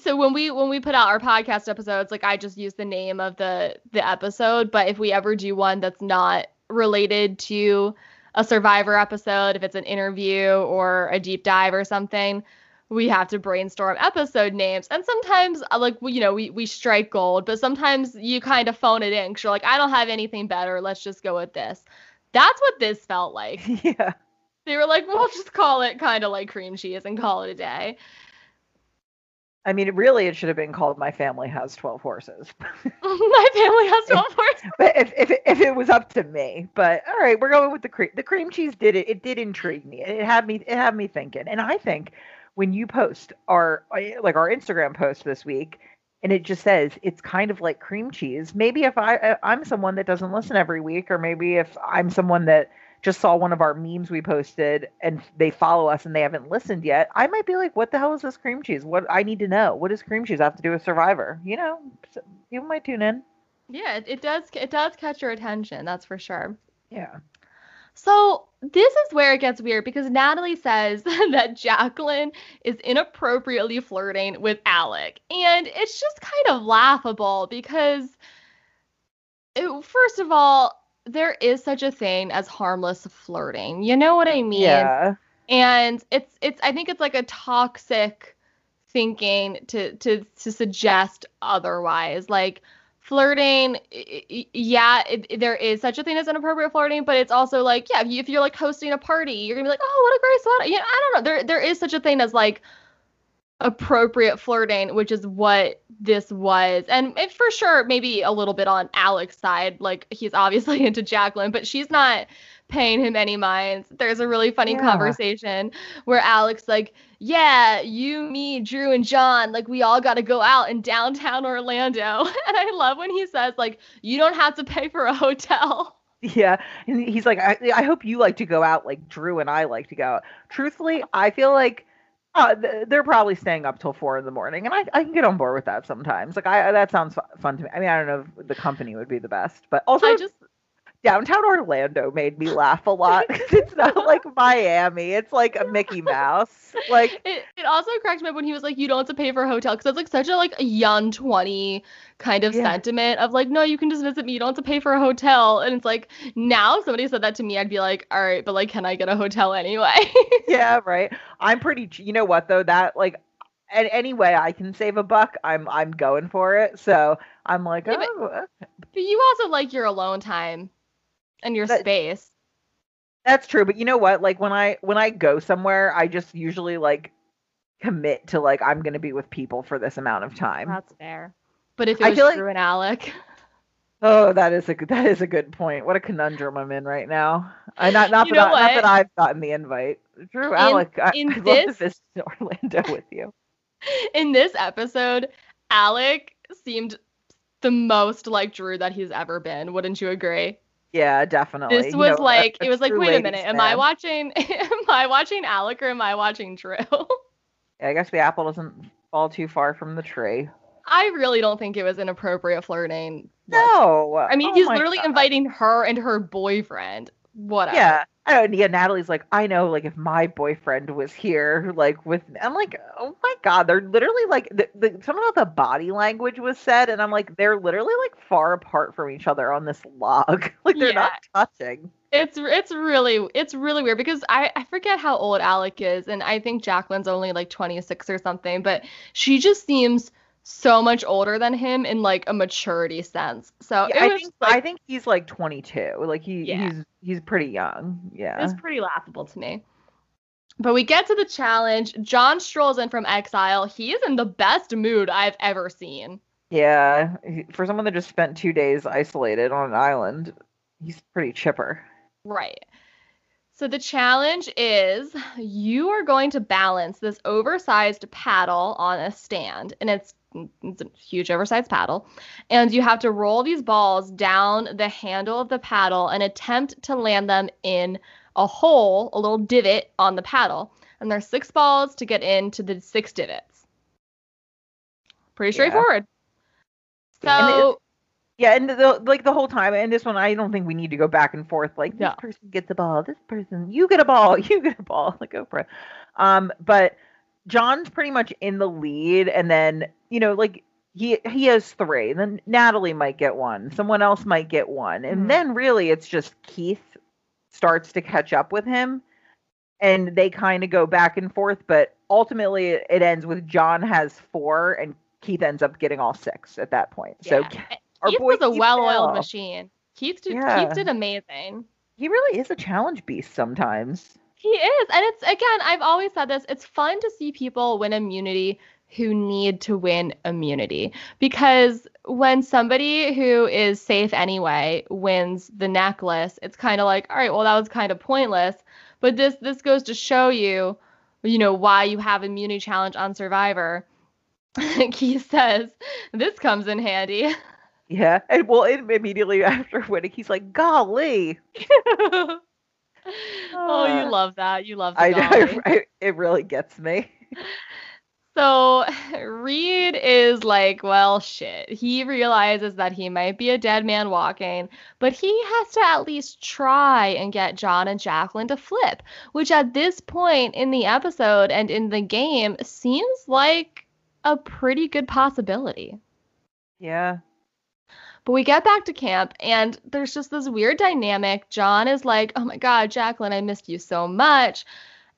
Speaker 1: so when we when we put out our podcast episodes like i just use the name of the the episode but if we ever do one that's not related to a survivor episode if it's an interview or a deep dive or something we have to brainstorm episode names and sometimes uh, like you know we, we strike gold but sometimes you kind of phone it in because you're like i don't have anything better let's just go with this that's what this felt like
Speaker 2: yeah.
Speaker 1: they were like, we'll just call it kind of like cream cheese and call it a day.
Speaker 2: I mean, really, it should have been called "My Family Has Twelve Horses."
Speaker 1: My family has 12 horses.
Speaker 2: but if if if it was up to me, but all right, we're going with the cream. The cream cheese did it. It did intrigue me. It had me. It had me thinking. And I think when you post our uh, like our Instagram post this week, and it just says it's kind of like cream cheese. Maybe if I uh, I'm someone that doesn't listen every week, or maybe if I'm someone that just saw one of our memes we posted and they follow us and they haven't listened yet, I might be like, what the hell is this cream cheese? What I need to know. What does cream cheese have to do with Survivor? You know, so people might tune in.
Speaker 1: Yeah, it, it does it does catch your attention, that's for sure.
Speaker 2: Yeah.
Speaker 1: So this is where it gets weird because Natalie says that Jaclyn is inappropriately flirting with Alec. And it's just kind of laughable because it, first of all, there is such a thing as harmless flirting. You know what I mean?
Speaker 2: Yeah.
Speaker 1: and it's it's i think it's like a toxic thinking to to to suggest otherwise like flirting yeah it, there is such a thing as inappropriate flirting but it's also like yeah if, you, if you're like hosting a party you're gonna be like oh what a great sweater know i don't know there there is such a thing as like appropriate flirting which is what this was and it, for sure maybe a little bit on alec's side like he's obviously into jaclyn but she's not paying him any minds there's a really funny
Speaker 2: Yeah.
Speaker 1: conversation where alec like yeah you me drew and jon like we all got to go out in downtown orlando and i love when he says like you don't have to pay for a hotel
Speaker 2: Yeah. And he's like, I, I hope you like to go out like Drew and I like to go out. Truthfully, I feel like uh, they're probably staying up till four in the morning, and I, I can get on board with that sometimes. Like, I that sounds fun to me. I mean, I don't know if the company would be the best, but also
Speaker 1: i just
Speaker 2: downtown Orlando made me laugh a lot 'cause it's not like Miami. It's like a Mickey Mouse. Like,
Speaker 1: it, it also cracked me up when he was like you don't have to pay for a hotel because that's like such a like a young 20 kind of
Speaker 2: Yeah.
Speaker 1: sentiment of like no you can just visit me you don't have to pay for a hotel and it's like now if somebody said that to me i'd be like all right but like can i get a hotel anyway
Speaker 2: yeah, right. I'm pretty. You know what though? That like. And anyway I can save a buck, I'm I'm going for it. So I'm like,
Speaker 1: Yeah, but-
Speaker 2: oh, okay.
Speaker 1: but you also like your alone time and your
Speaker 2: That-
Speaker 1: space
Speaker 2: That's true, but you know what? Like when I when I go somewhere, I just usually like commit to like I'm gonna be with people for this amount of time.
Speaker 1: that's fair but if it
Speaker 2: I
Speaker 1: was
Speaker 2: feel like-
Speaker 1: Drew and alec
Speaker 2: Oh, that is a good that is a good point. What a conundrum I'm in right now. I not not that I, not that I've gotten the invite. Drew, Alec, I,
Speaker 1: in
Speaker 2: I'd love
Speaker 1: this-
Speaker 2: to visit Orlando with you.
Speaker 1: in this episode alec seemed the most like drew that he's ever been wouldn't you agree
Speaker 2: Yeah, definitely.
Speaker 1: This
Speaker 2: You
Speaker 1: was
Speaker 2: know,
Speaker 1: like
Speaker 2: a
Speaker 1: it was like wait a minute, am I watching am I watching Alec or am I watching Drew?
Speaker 2: I guess the apple doesn't fall too far from the tree.
Speaker 1: I really don't think it was inappropriate flirting.
Speaker 2: No,
Speaker 1: I mean,
Speaker 2: oh
Speaker 1: he's literally
Speaker 2: God.
Speaker 1: inviting her and her boyfriend. Whatever.
Speaker 2: Yeah, I don't know, yeah, Natalie's like, I know, like, if my boyfriend was here, like, with I'm like, oh my God, they're literally like, the, the, something about the body language was said, and I'm like, they're literally like far apart from each other on this log. like, they're
Speaker 1: Yeah.
Speaker 2: not touching.
Speaker 1: It's it's really it's really weird because I I forget how old Alec is and I think Jaclyn's only like 26 or something, but she just seems so much older than him in like a maturity sense. So
Speaker 2: Yeah, I think
Speaker 1: like,
Speaker 2: I think he's like 22. Like he
Speaker 1: Yeah.
Speaker 2: he's he's pretty young.
Speaker 1: it
Speaker 2: Yeah.
Speaker 1: was pretty laughable to me. But we get to the challenge. Jon strolls in from exile. He is in the best mood I've ever seen.
Speaker 2: Yeah. For someone that just spent two days isolated on an island, he's pretty chipper.
Speaker 1: Right. So the challenge is you are going to balance this oversized paddle on a stand, and it's it's a huge oversized paddle, and you have to roll these balls down the handle of the paddle and attempt to land them in a hole, a little divot on the paddle. And there's six balls to get into the six divots. Pretty
Speaker 2: Yeah.
Speaker 1: straightforward.
Speaker 2: And it-
Speaker 1: So
Speaker 2: Yeah, and the, like the whole time, and this one, I don't think we need to go back and forth. Like this person gets a ball, this person, you get a ball, you get a ball. Like Oprah. Um, but Jon's pretty much in the lead, and then you know, like he he has three. Then Natalie might get one, someone else might get one, and
Speaker 1: Mhm.
Speaker 2: then really it's just Keith starts to catch up with him, and they kind of go back and forth. But ultimately, it, it ends with Jon has four, and Keith ends up getting all six at that point. So our
Speaker 1: Keith
Speaker 2: boy
Speaker 1: was a
Speaker 2: Keith
Speaker 1: well-oiled machine. Keith did
Speaker 2: Yeah.
Speaker 1: Keith did amazing.
Speaker 2: He really is a challenge beast sometimes.
Speaker 1: He is. And it's again, I've always said this, it's fun to see people win immunity who need to win immunity because when somebody who is safe anyway wins the necklace, it's kind of like, all right, well that was kind of pointless, but this this goes to show you, you know, why you have immunity challenge on Survivor. Keith says, this comes in handy.
Speaker 2: Yeah. And well, it, immediately after winning, he's like, golly.
Speaker 1: oh, you
Speaker 2: Uh,
Speaker 1: love that. You love the
Speaker 2: I,
Speaker 1: golly.
Speaker 2: I, it really gets me.
Speaker 1: So Reed is like, well, shit. He realizes that he might be a dead man walking, but he has to at least try and get Jon and Jaclyn to flip, which at this point in the episode and in the game seems like a pretty good possibility.
Speaker 2: Yeah.
Speaker 1: But we get back to camp and there's just this weird dynamic. Jon is like, "Oh my god, Jaclyn, I missed you so much."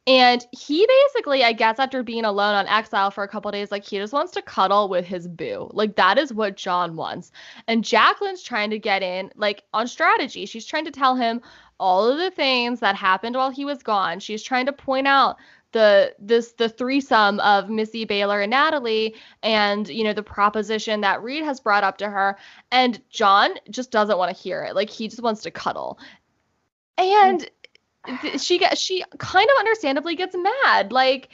Speaker 1: And he basically, I guess after being alone on exile for a couple days, like he just wants to cuddle with his boo. Like that is what Jon wants. And Jaclyn's trying to get in like on strategy. She's trying to tell him all of the things that happened while he was gone. She's trying to point out the this the threesome of Missy Baylor and Natalie and you know the proposition that Reed has brought up to her and Jon just doesn't want to hear it. Like he just wants to cuddle. And she gets she kind of understandably gets mad. Like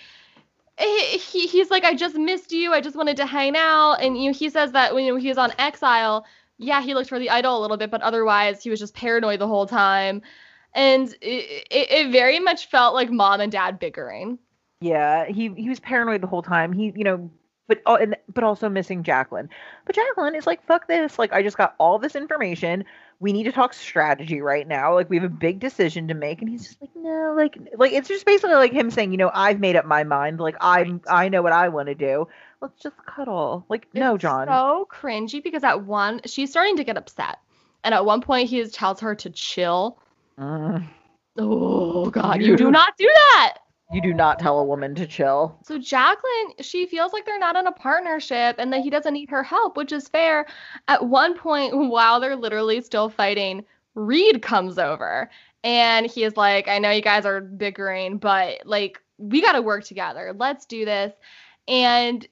Speaker 1: he, he- he's like I just missed you. I just wanted to hang out and you know he says that when he was on exile, yeah, he looked for the idol a little bit, but otherwise he was just paranoid the whole time. And it, it, very much felt like mom and dad bickering.
Speaker 2: Yeah. He he was paranoid the whole time. He, you know, but oh, and but also missing Jaclyn. But Jaclyn is like, fuck this. Like, I just got all this information. We need to talk strategy right now. Like, we have a big decision to make. And he's just like, no, like, like it's just basically like him saying, you know, I've made up my mind. Like, I'm, I know what I want to do. Let's just cuddle. Like, no, Jon.
Speaker 1: So cringy because at one she's starting to get upset. And at one point he tells her to chill.
Speaker 2: Mm,
Speaker 1: Oh god, you
Speaker 2: You-
Speaker 1: do not do that.
Speaker 2: you do not tell a woman to chill.
Speaker 1: So Jaclyn, she feels like they're not in a partnership and that he doesn't need her help, which is fair. At one point, while they're literally still fighting, Reed comes over and he is like, I know you guys are bickering, but like, we got to work together. Let's do this. And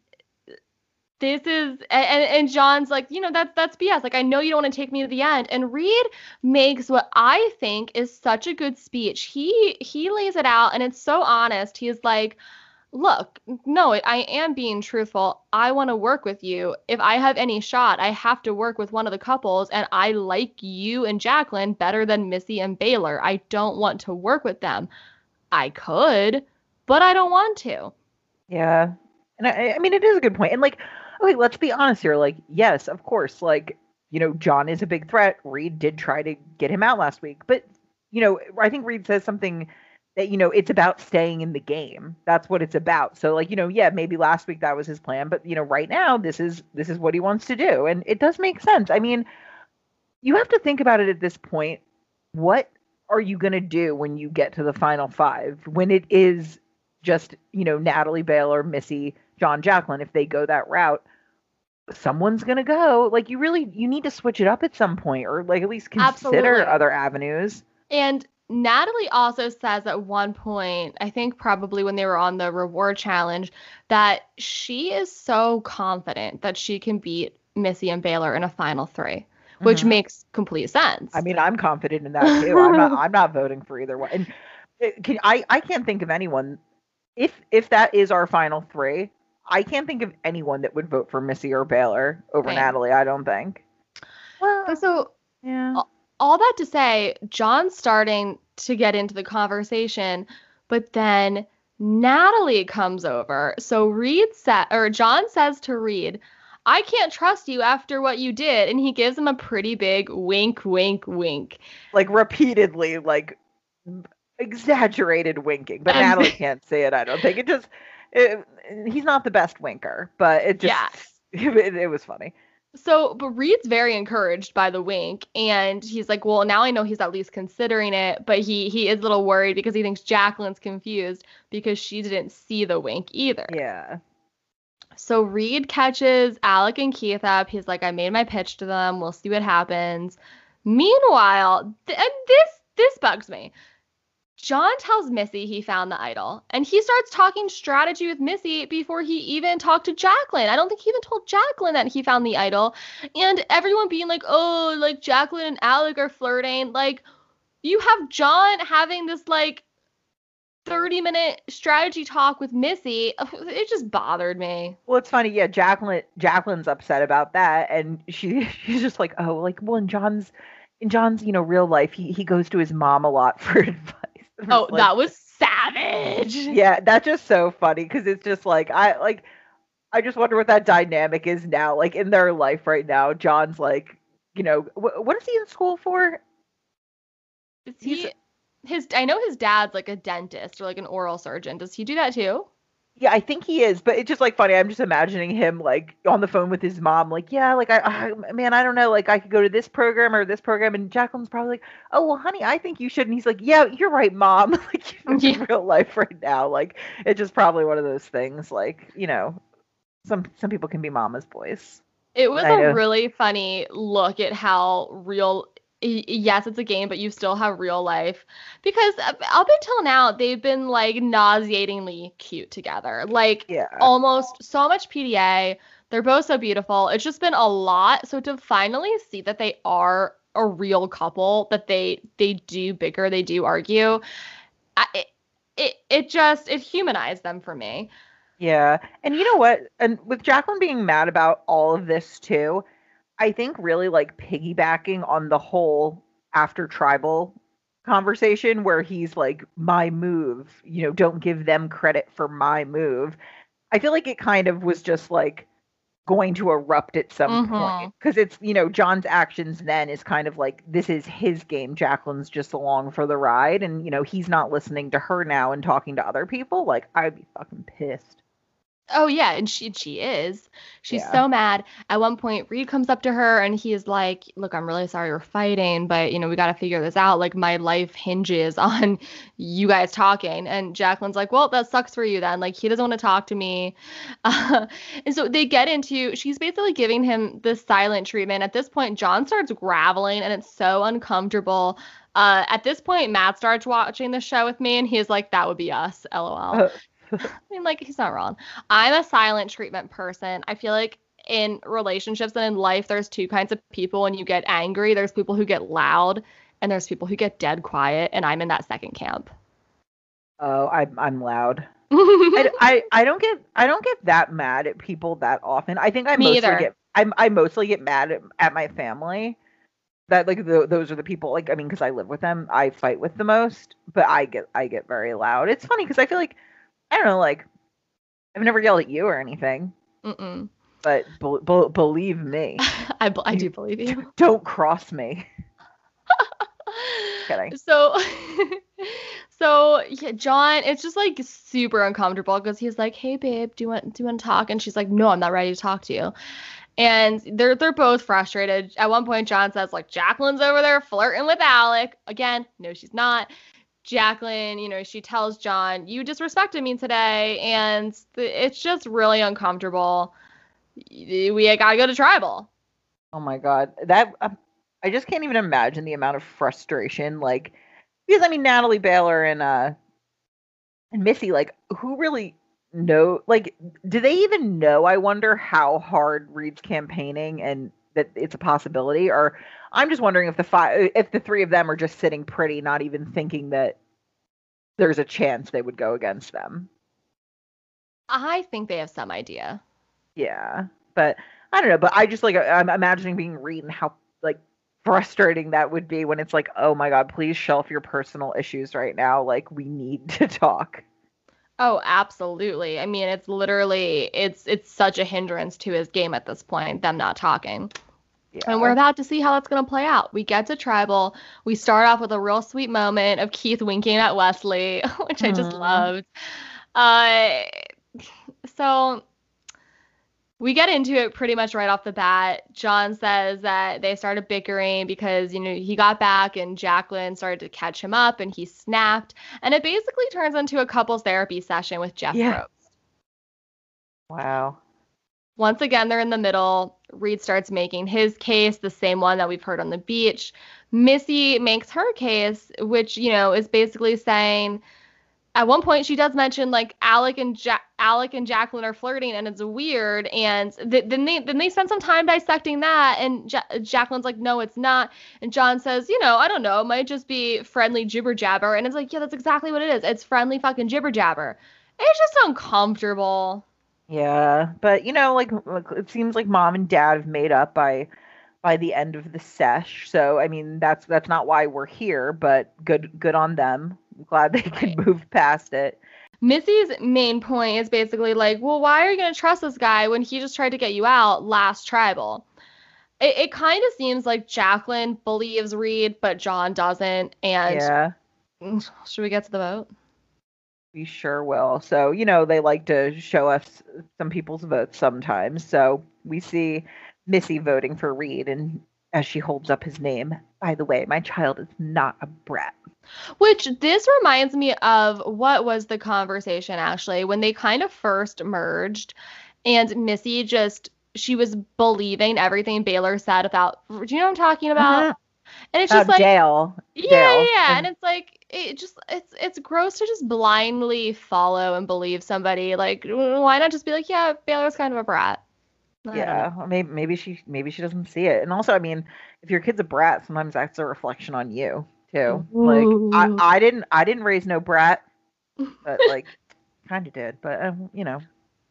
Speaker 1: this is and, and Jon's like, you know, that's that's BS. Like, I know you don't want to take me to the end. And Reed makes what I think is such a good speech. He he lays it out and it's so honest. He's like, look, no, I am being truthful. I want to work with you. If I have any shot, I have to work with one of the couples, and I like you and Jaclyn better than Missy and Baylor. I don't want to work with them. I could, but I don't want to.
Speaker 2: Yeah. And I, I mean, it is a good point. And like, okay, let's be honest here. Like, yes, of course, like, you know, Jon is a big threat. Reed did try to get him out last week, but you know, I think Reed says something that you know it's about staying in the game. That's what it's about. So like you know, yeah, maybe last week that was his plan, but you know, right now this is this is what he wants to do, and it does make sense. I mean, you have to think about it at this point. What are you going to do when you get to the final five when it is just you know Natalie Baylor, Missy, Jon, Jaclyn? If they go that route, someone's to go. Like you really you need to switch it up at some point, or like at least consider
Speaker 1: Absolutely.
Speaker 2: other avenues.
Speaker 1: And Natalie also says at one point, I think probably when they were on the reward challenge, that she is so confident that she can beat Missy and Baylor in a final three, which
Speaker 2: Mhm.
Speaker 1: makes complete sense.
Speaker 2: I mean, I'm confident in that too. I'm not. I'm not voting for either one. And can, I, I can't think of anyone. If if that is our final three, I can't think of anyone that would vote for Missy or Baylor over
Speaker 1: Same.
Speaker 2: Natalie. I don't think. Well,
Speaker 1: so
Speaker 2: yeah.
Speaker 1: all that to say, Jon's starting to get into the conversation, but then Natalie comes over. So Reed said, or Jon says to Reed, I can't trust you after what you did. And he gives him a pretty big wink, wink, wink.
Speaker 2: Like repeatedly, like exaggerated winking. But Natalie can't say it. I don't think it just. It, he's not the best winker, but it just.
Speaker 1: Yeah.
Speaker 2: It, it was funny.
Speaker 1: So, but Reed's very encouraged by the wink, and he's like, "Well, now I know he's at least considering it." But he he is a little worried because he thinks Jaclyn's confused because she didn't see the wink either.
Speaker 2: Yeah.
Speaker 1: So Reed catches Alec and Keith up. He's like, I made my pitch to them. We'll see what happens. Meanwhile, th- and this this bugs me. Jon tells Missy he found the idol, and he starts talking strategy with Missy before he even talked to Jaclyn. I don't think he even told Jaclyn that he found the idol. And everyone being like, oh, like Jaclyn and Alec are flirting. Like, you have Jon having this like 30 minute strategy talk with Missy. It just bothered me.
Speaker 2: Well, it's funny. Yeah, Jaclyn. Jaclyn's upset about that, and she she's just like, oh, like well, in Jon's in Jon's you know real life, he he goes to his mom a lot for advice.
Speaker 1: Oh,
Speaker 2: like-
Speaker 1: that was savage.
Speaker 2: yeah, that's just so funny because it's just like I like. I just wonder what that dynamic is now, like in their life right now. Jon's like, you know, wh- what is he in school for?
Speaker 1: Is
Speaker 2: He's-
Speaker 1: he his I know his dad's like a dentist or like an oral surgeon. Does he do that too?
Speaker 2: Yeah, I think he is, but it's just like funny. I'm just imagining him like on the phone with his mom, like, yeah, like I, I man, I don't know, like I could go to this program or this program, and Jaclyn's probably like, oh well, honey, I think you should, and he's like, yeah, you're right, mom. like you in
Speaker 1: Yeah.
Speaker 2: real life right now, like it's just probably one of those things, like you know, some some people can be mama's boys.
Speaker 1: It was a really funny look at how real yes, it's a game, but you still have real life. Because up until now, they've been like nauseatingly cute together. Like
Speaker 2: Yeah,
Speaker 1: almost so much PDA. They're both so beautiful. It's just been a lot. So to finally see that they are a real couple, that they they do bigger, they do argue, I, it, it it just it humanized them for me.
Speaker 2: Yeah. And you know what? And with Jaclyn being mad about all of this too, I think really like piggybacking on the whole after tribal conversation where he's like, my move, you know, don't give them credit for my move. I feel like it kind of was just like going to erupt at some
Speaker 1: Mhm.
Speaker 2: point because it's, you know, Jon's actions then is kind of like, this is his game. Jaclyn's just along for the ride. And, you know, he's not listening to her now and talking to other people. Like, I'd be fucking pissed.
Speaker 1: Oh yeah, and she she is. She's
Speaker 2: Yeah.
Speaker 1: so mad. At one point, Reed comes up to her and he is like, "Look, I'm really sorry we're fighting, but you know we got to figure this out. Like my life hinges on you guys talking." And Jaclyn's like, "Well, that sucks for you then. Like he doesn't want to talk to me." Uh, and so they get into. She's basically giving him the silent treatment. At this point, Jon starts graveling, and it's so uncomfortable. Uh, at this point, Matt starts watching the show with me, and he's like, "That would be us, lol." I mean, like, he's not wrong. I'm a silent treatment person. I feel like in relationships and in life, there's two kinds of people. When you get angry, there's people who get loud, and there's people who get dead quiet. And I'm in that second camp.
Speaker 2: Oh, I'm I'm loud. I, I I don't get I don't get that mad at people that often. I think I
Speaker 1: Me
Speaker 2: mostly
Speaker 1: either.
Speaker 2: get I I mostly get mad at, at my family. That like the, those are the people like I mean because I live with them I fight with the most. But I get I get very loud. It's funny because I feel like I don't know like I've never yelled at you or anything.
Speaker 1: Mm-mm.
Speaker 2: But be, be, believe me,
Speaker 1: I, b- I do believe you.
Speaker 2: don't cross me. kidding.
Speaker 1: So, so yeah, Jon, it's just like super uncomfortable because he's like, "Hey, babe, do you want do you want to talk?" And she's like, "No, I'm not ready to talk to you." And they're they're both frustrated. At one point, Jon says like, "Jaclyn's over there flirting with Alec." Again, no, she's not. Jaclyn, you know, she tells Jon, "You disrespected me today," and it's just really uncomfortable. We gotta go to tribal.
Speaker 2: Oh my god, that um, I just can't even imagine the amount of frustration. Like, because I mean, Natalie Baylor and uh and Missy, like, who really know? Like, do they even know? I wonder how hard Reed's campaigning and that it's a possibility, or I'm just wondering if the five, if the three of them are just sitting pretty, not even thinking that there's a chance they would go against them.
Speaker 1: I think they have some idea.
Speaker 2: Yeah, but I don't know. But I just like I'm imagining being Reed and how like frustrating that would be when it's like, oh my god, please shelf your personal issues right now. Like we need to talk.
Speaker 1: Oh, absolutely. I mean, it's literally it's it's such a hindrance to his game at this point, them not talking. Yeah. And we're about to see how that's going to play out. We get to tribal. We start off with a real sweet moment of Keith winking at Wesley, which I just loved. Uh, so we get into it pretty much right off the bat. Jon says that they started bickering because, you know, he got back and Jaclyn started to catch him up and he snapped. And it basically turns into a couples therapy session with Jeff yeah. Probst.
Speaker 2: Wow.
Speaker 1: Once again, they're in the middle. Reed starts making his case, the same one that we've heard on the beach. Missy makes her case, which, you know, is basically saying, at one point she does mention like Alec and ja- Alec and Jaclyn are flirting and it's weird. And th- then they then they spend some time dissecting that and ja- Jaclyn's like no it's not. And Jon says you know I don't know it might just be friendly jibber jabber. And it's like yeah that's exactly what it is. It's friendly fucking jibber jabber. It's just uncomfortable
Speaker 2: yeah but you know like it seems like mom and dad have made up by by the end of the sesh so I mean that's that's not why we're here but good good on them glad they could move past it.
Speaker 1: Missy's main point is basically like, well, why are you going to trust this guy when he just tried to get you out last tribal? It, it kind of seems like Jaclyn believes Reed, but Jon doesn't. And
Speaker 2: yeah.
Speaker 1: Mm, should we get to the vote?
Speaker 2: We sure will. So, you know, they like to show us some people's votes sometimes. So we see Missy voting for Reed, and as she holds up his name, by the way, my child is not a brat.
Speaker 1: Which this reminds me of what was the conversation actually when they kind of first merged and Missy just she was believing everything Baylor said about do you know what I'm talking about? Uh-huh.
Speaker 2: And it's just like
Speaker 1: Dale. Yeah, yeah, and it's like it just it's it's gross to just blindly follow and believe somebody. Like why not just be like, yeah, Baylor's kind of a brat.
Speaker 2: I yeah, maybe maybe she maybe she doesn't see it. And also, I mean, if your kid's a brat, sometimes that's a reflection on you too. Ooh. Like I, I didn't I didn't raise no brat, but like kind of did. But um, you know.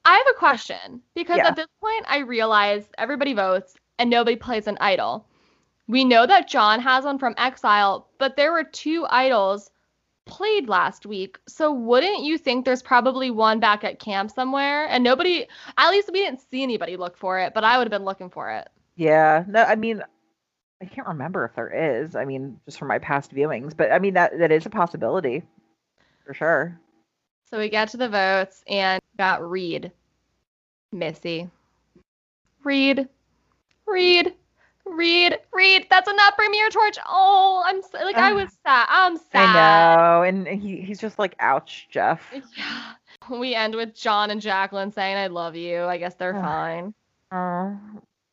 Speaker 1: I have a question because yeah. at this point I realize everybody votes and nobody plays an idol. We know that Jon has one from Exile, but there were two idols played last week. So wouldn't you think there's probably one back at camp somewhere? And nobody, at least we didn't see anybody look for it, but I would have been looking for it.
Speaker 2: Yeah. No, I mean, I can't remember if there is. I mean, just from my past viewings, but I mean that that is a possibility for sure.
Speaker 1: So we get to the votes and got Reed, Missy, Reed, Reed, Reed, Reed. That's. Bring me your torch. Oh, I'm like I was sad. I'm sad.
Speaker 2: I know, and he he's just like, ouch, Jeff.
Speaker 1: Yeah. We end with Jon and Jaclyn saying, "I love you." I guess they're fine.
Speaker 2: Oh,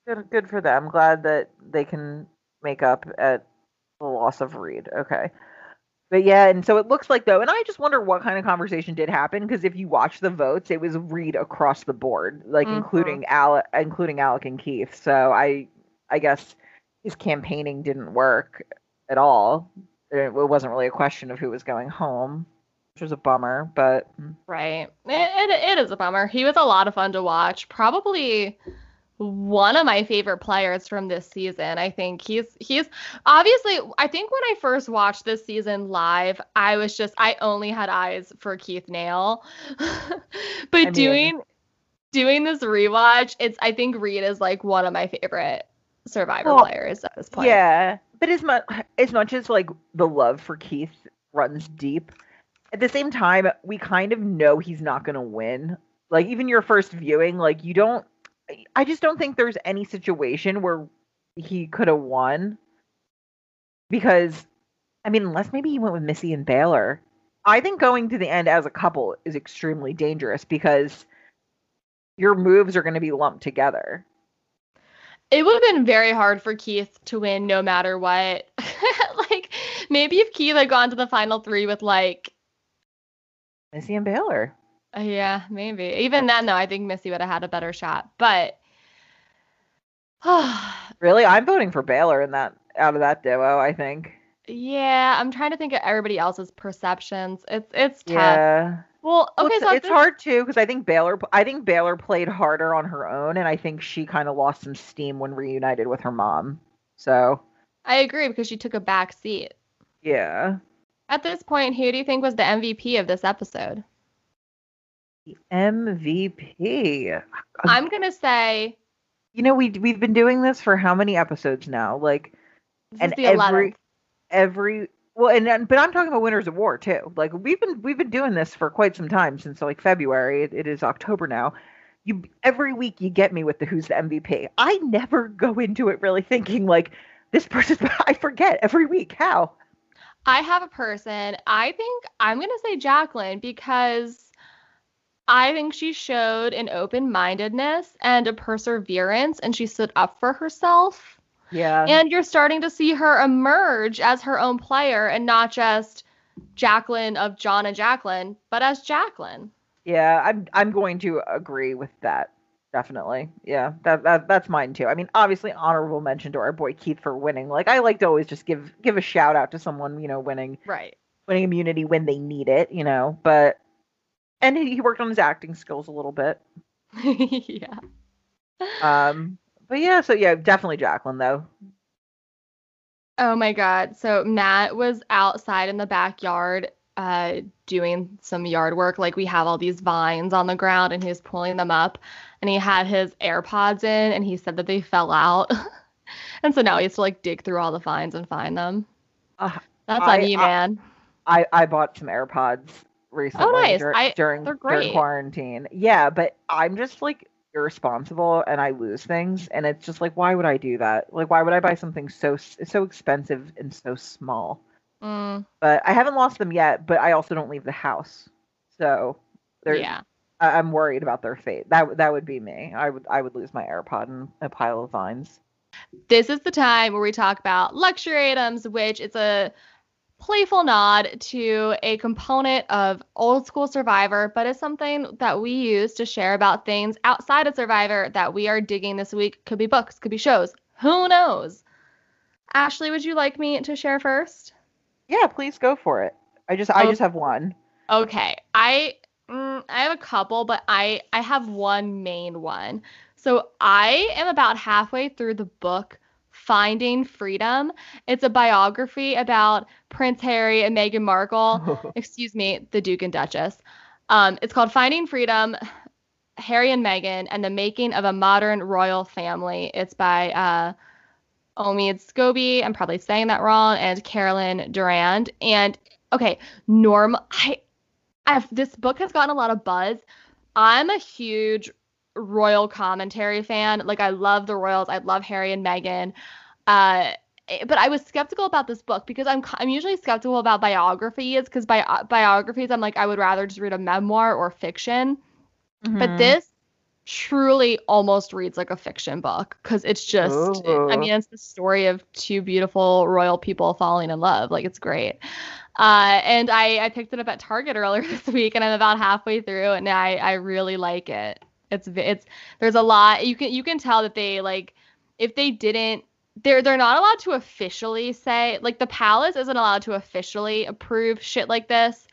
Speaker 2: good, good for them. Glad that they can make up at the loss of Reed. Okay. But yeah, and so it looks like though, and I just wonder what kind of conversation did happen because if you watch the votes, it was Reed across the board, like mm-hmm. including Alec, including Alec and Keith. So I, I guess his campaigning didn't work at all. It, wasn't really a question of who was going home, which was a bummer. But
Speaker 1: right, it, it, it is a bummer. He was a lot of fun to watch. Probably one of my favorite players from this season. I think he's he's obviously I think when I first watched this season live, I was just I only had eyes for Keith Nale. but I mean, doing doing this rewatch, it's I think Reed is like one of my favorite survivor well, players at this point.
Speaker 2: Yeah. but as much as much as like the love for Keith runs deep, at the same time, we kind of know he's not going to win. Like even your first viewing, like you don't. I just don't think there's any situation where he could have won because, I mean, unless maybe he went with Missy and Baylor. I think going to the end as a couple is extremely dangerous because your moves are going to be lumped together.
Speaker 1: It would have been very hard for Keith to win no matter what. like maybe if Keith had gone to the final three with like
Speaker 2: Missy and Baylor.
Speaker 1: Uh, yeah, maybe. Even then though, I think Missy would have had a better shot. But
Speaker 2: really, I'm voting for Baylor in that out of that duo, I think.
Speaker 1: Yeah, I'm trying to think of everybody else's perceptions. It's it's tough.
Speaker 2: Yeah.
Speaker 1: Well, okay,
Speaker 2: well, it's,
Speaker 1: so
Speaker 2: it's hard too because I think Baylor. I think Baylor played harder on her own, and I think she kind of lost some steam when reunited with her mom. So
Speaker 1: I agree because she took a back seat.
Speaker 2: Yeah.
Speaker 1: At this point, who do you think was the MVP of this episode?
Speaker 2: The MVP.
Speaker 1: I'm gonna say.
Speaker 2: You know, we we've been doing this for how many episodes now? Like,
Speaker 1: and every
Speaker 2: 11th. Every well, and, and but I'm talking about Winners of War too. Like we've been we've been doing this for quite some time since like February. it, it is October now. You every week you get me with the who's the MVP. I never go into it really thinking like this person. I forget every week how.
Speaker 1: I have a person. I think I'm gonna say Jaclyn because I think she showed an open mindedness and a perseverance, and she stood up for herself
Speaker 2: yeah.
Speaker 1: And you're starting to see her emerge as her own player and not just Jaclyn of Jon and Jaclyn, but as Jaclyn.
Speaker 2: Yeah, I'm I'm going to agree with that. Definitely. Yeah. That, that that's mine too. I mean, obviously honorable mention to our boy Keith for winning. Like I like to always just give give a shout out to someone, you know, winning.
Speaker 1: Right.
Speaker 2: Winning immunity when they need it, you know, but and he worked on his acting skills a little bit.
Speaker 1: yeah.
Speaker 2: Um but yeah, so yeah, definitely Jaclyn though.
Speaker 1: Oh my god. So Matt was outside in the backyard uh doing some yard work. Like we have all these vines on the ground and he was pulling them up and he had his AirPods in and he said that they fell out. and so now he has to like dig through all the vines and find them. Uh, That's I, on you, man.
Speaker 2: I, I bought some AirPods recently oh, nice. dur- I, during, during quarantine. Yeah, but I'm just like irresponsible and I lose things and it's just like why would I do that? Like why would I buy something so so expensive and so small?
Speaker 1: Mm.
Speaker 2: But I haven't lost them yet, but I also don't leave the house. So there's
Speaker 1: yeah.
Speaker 2: I, am worried about their fate. That that would be me. I would I would lose my AirPod in a pile of vines.
Speaker 1: This is the time where we talk about luxury items, which is a playful nod to a component of old school Survivor, but it's something that we use to share about things outside of Survivor that we are digging this week. Could be books, could be shows. Who knows? Ashley, would you like me to share first?
Speaker 2: Yeah, please go for it. I just I just have one.
Speaker 1: Okay. I mm, I have a couple, but I I have one main one. So I am about halfway through the book Finding Freedom. It's a biography about Prince Harry and Meghan Markle. excuse me, the Duke and Duchess. Um, it's called Finding Freedom. Harry and Meghan and the Making of a Modern Royal Family. It's by uh, Omid Scobie. I'm probably saying that wrong, and Carolyn Durand. And okay, Norm, I, I've, this book has gotten a lot of buzz. I'm a huge royal commentary fan. Like I love the royals. I love Harry and Meghan. Uh, eh, but I was skeptical about this book because I'm I'm usually skeptical about biographies because bi- biographies I'm like I would rather just read a memoir or fiction. Mm-hmm. But this truly almost reads like a fiction book because it's just. I mean it's the story of two beautiful royal people falling in love. Like it's great. Uh, and I, I picked it up at Target earlier this week and I'm about halfway through and I, I really like it. It's it's there's a lot you can you can tell that they like if they didn't they're they're not allowed to officially say like the palace isn't allowed to officially approve shit like this,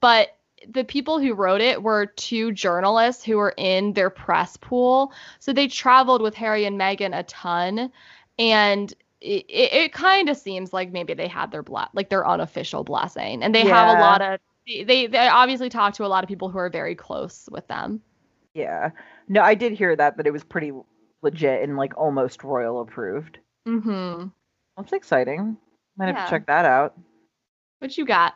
Speaker 1: but the people who wrote it were two journalists who were in their press pool. So they traveled with Harry and Meghan a ton and it, it, it kind of seems like maybe they had their ble- like their unofficial blessing and they yeah. have a lot of they they obviously talk to a lot of people who are very close with them.
Speaker 2: Yeah. No, I did hear that that it was pretty legit and like almost royal approved.
Speaker 1: Mm-hmm.
Speaker 2: That's exciting. Might have to check that out.
Speaker 1: What you got?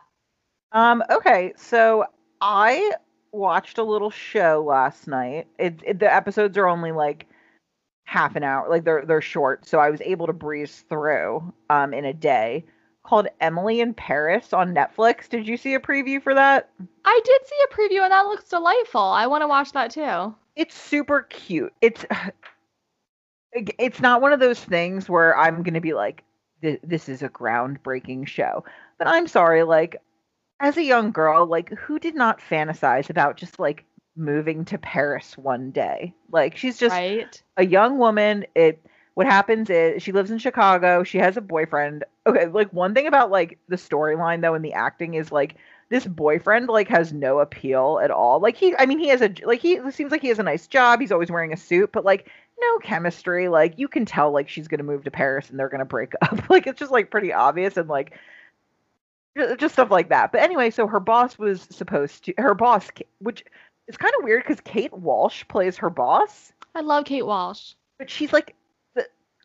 Speaker 2: Um, okay, so I watched a little show last night. It, it the episodes are only like half an hour, like they're they're short, so I was able to breeze through um in a day. Called Emily in Paris on Netflix. Did you see a preview for that?
Speaker 1: I did see a preview and that looks delightful. I want to watch that too.
Speaker 2: It's super cute. It's it's not one of those things where I'm gonna be like, this is a groundbreaking show. But I'm sorry, like, as a young girl, like, who did not fantasize about just like moving to Paris one day? Like, she's just
Speaker 1: right?
Speaker 2: a young woman. It what happens is she lives in Chicago. She has a boyfriend. Okay, like one thing about like the storyline though and the acting is like this boyfriend like has no appeal at all. Like he I mean he has a like he seems like he has a nice job. He's always wearing a suit, but like no chemistry. Like you can tell like she's going to move to Paris and they're going to break up. like it's just like pretty obvious and like just stuff like that. But anyway, so her boss was supposed to her boss which is kind of weird cuz Kate Walsh plays her boss
Speaker 1: I love Kate Walsh.
Speaker 2: but she's like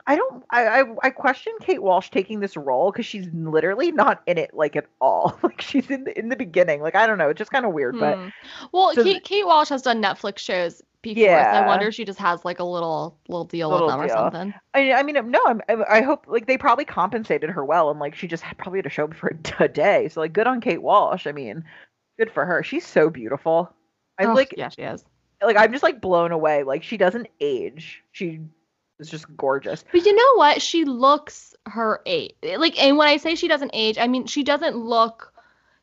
Speaker 2: I don't I, I I question Kate Walsh taking this role because she's literally not in it like at all. Like she's in the in the beginning. Like I don't know, it's just kind of weird. But
Speaker 1: Hmm. well,
Speaker 2: so
Speaker 1: Kate, Kate Walsh has done Netflix shows before, so
Speaker 2: Yeah.
Speaker 1: I wonder if she just has like a little little deal
Speaker 2: Little
Speaker 1: with them
Speaker 2: deal.
Speaker 1: or something.
Speaker 2: I I mean no, I'm, I I hope like they probably compensated her well and like she just had, probably had a show for a day. So like good on Kate Walsh. I mean, good for her. She's so beautiful. I
Speaker 1: Oh,
Speaker 2: like
Speaker 1: yeah, she is.
Speaker 2: like I'm just like blown away. Like she doesn't age. She is just gorgeous.
Speaker 1: But you know what? She looks her age. Like, and when I say she doesn't age, I mean she doesn't look.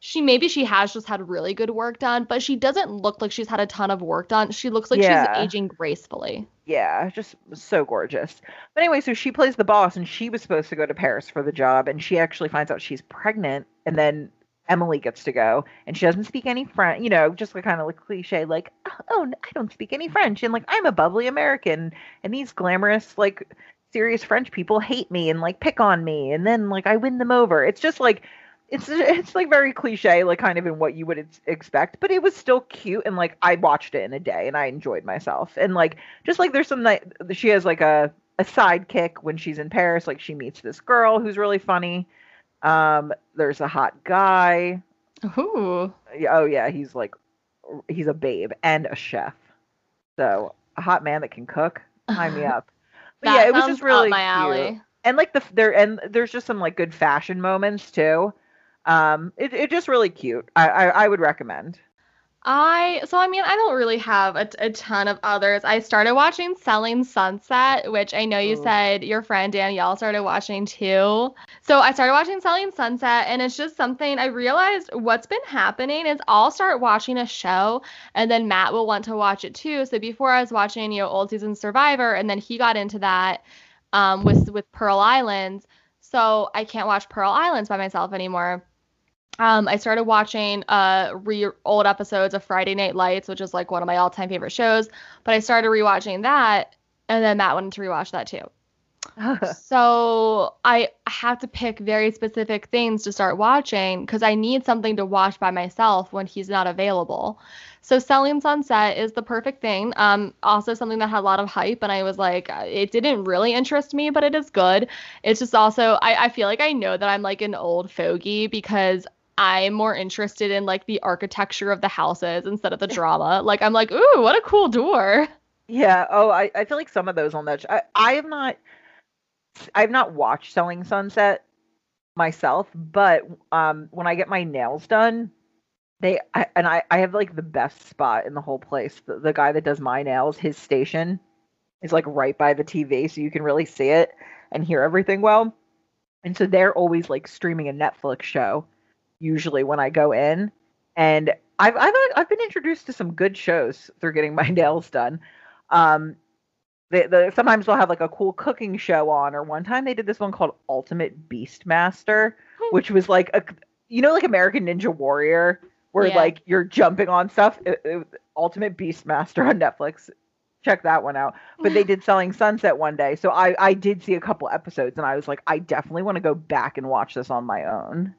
Speaker 1: She maybe she has just had really good work done, but she doesn't look like she's had a ton of work done. She looks like
Speaker 2: Yeah.
Speaker 1: she's aging gracefully.
Speaker 2: Yeah, just so gorgeous. But anyway, so she plays the boss, and she was supposed to go to Paris for the job, and she actually finds out she's pregnant, and then Emily gets to go, and she doesn't speak any French, you know, just like kind of like cliche, like, oh, oh I don't speak any French, and like I'm a bubbly American, and these glamorous, like, serious French people hate me and like pick on me, and then like I win them over. It's just like. It's it's like very cliche, like kind of in what you would expect, but it was still cute and like I watched it in a day and I enjoyed myself. And like just like there's some night she has like a a sidekick when she's in Paris like she meets this girl who's really funny um there's a hot guy
Speaker 1: Ooh.
Speaker 2: Oh yeah he's like he's a babe and a chef so a hot man that can cook sign me up but yeah it was just really
Speaker 1: my
Speaker 2: cute.
Speaker 1: alley.
Speaker 2: and like the there and there's just some like good fashion moments too um it, it just really cute I, I i would recommend
Speaker 1: I so I mean I don't really have a, a ton of others. I started watching Selling Sunset, which I know you
Speaker 2: Ooh.
Speaker 1: said your friend Danielle started watching too. So I started watching Selling Sunset, and it's just something I realized what's been happening is I'll start watching a show, and then Matt will want to watch it too. So before I was watching you know old season Survivor, and then he got into that um, with with Pearl Islands. So I can't watch Pearl Islands by myself anymore um, I started watching uh re old episodes of Friday Night Lights, which is like one of my all-time favorite shows. But I started rewatching that, and then Matt wanted to rewatch that too. so I have to pick very specific things to start watching because I need something to watch by myself when he's not available. So Selling Sunset is the perfect thing. Um, also something that had a lot of hype, and I was like, uh, it didn't really interest me, but it is good. It's just also I, I feel like I know that I'm like an old fogey because I'm more interested in like the architecture of the houses instead of the drama. Like I'm like, ooh, what a cool door.
Speaker 2: Yeah. Oh, I, I feel like some of those on that. sh- I I have not I have not watched Selling Sunset myself, but um when I get my nails done, they I, and I I have like the best spot in the whole place. The, the guy that does my nails, his station is like right by the TV, so you can really see it and hear everything well. And so they're always like streaming a Netflix show usually when I go in. And I've I've uh, I've been introduced to some good shows through getting my nails done. Um, they, the, sometimes they'll have like a cool cooking show on, or one time they did this one called Ultimate Beastmaster, hmm. which was like a you know like American Ninja Warrior, where
Speaker 1: Yeah.
Speaker 2: like you're jumping on stuff. It- it- Ultimate Beastmaster on Netflix. Check that one out. But they did Selling Sunset one day, so I I did see a couple episodes, and I was like, I definitely want to go back and watch this on my own.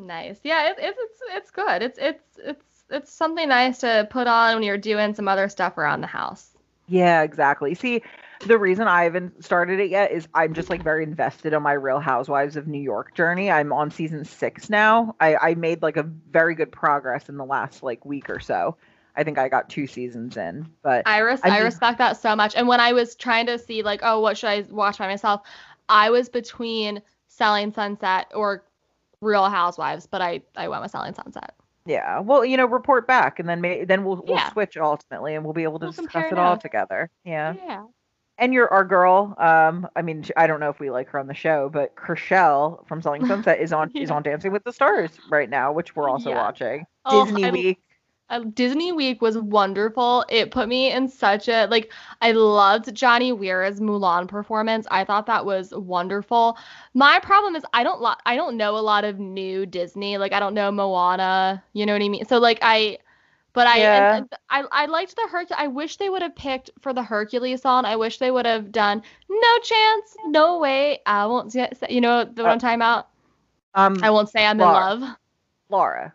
Speaker 1: Nice. Yeah, it, it's it's it's good. It's it's it's it's something nice to put on when you're doing some other stuff around the house.
Speaker 2: Yeah, exactly. See, the reason I haven't started it yet is I'm just like very invested on my Real Housewives of New York journey. I'm on season six now. I, I made like a very good progress in the last like week or so. I think I got two seasons in, but
Speaker 1: I, res-
Speaker 2: I
Speaker 1: I respect that so much. And when I was trying to see like, oh, what should I watch by myself, I was between Selling Sunset or Real Housewives, but I I went with Selling Sunset.
Speaker 2: yeah. Well, you know, report back, and then may, then we'll we'll
Speaker 1: Yeah.
Speaker 2: switch ultimately, and we'll be able to
Speaker 1: We'll
Speaker 2: discuss it all together. Yeah.
Speaker 1: Yeah.
Speaker 2: And you're our girl. Um, I mean, I don't know if we like her on the show, but Chrishell from Selling Sunset is on is on Dancing with the Stars right now, which we're also
Speaker 1: Yes.
Speaker 2: watching.
Speaker 1: Oh,
Speaker 2: Disney
Speaker 1: I-
Speaker 2: Week.
Speaker 1: Uh, Disney Week was wonderful. It put me in such a like I loved Johnny Weir's Mulan performance. I thought that was wonderful. My problem is I don't lo- I don't know a lot of new Disney. Like I don't know Moana, you know what I mean? So like I but I
Speaker 2: Yeah.
Speaker 1: and, and I I liked the Herc I wish they would have picked for the Hercules song. I wish they would have done No Chance, No Way. I won't say, you know what
Speaker 2: Uh,
Speaker 1: I'm talking about?
Speaker 2: Um,
Speaker 1: I won't say I'm
Speaker 2: Laura.
Speaker 1: in love.
Speaker 2: Laura,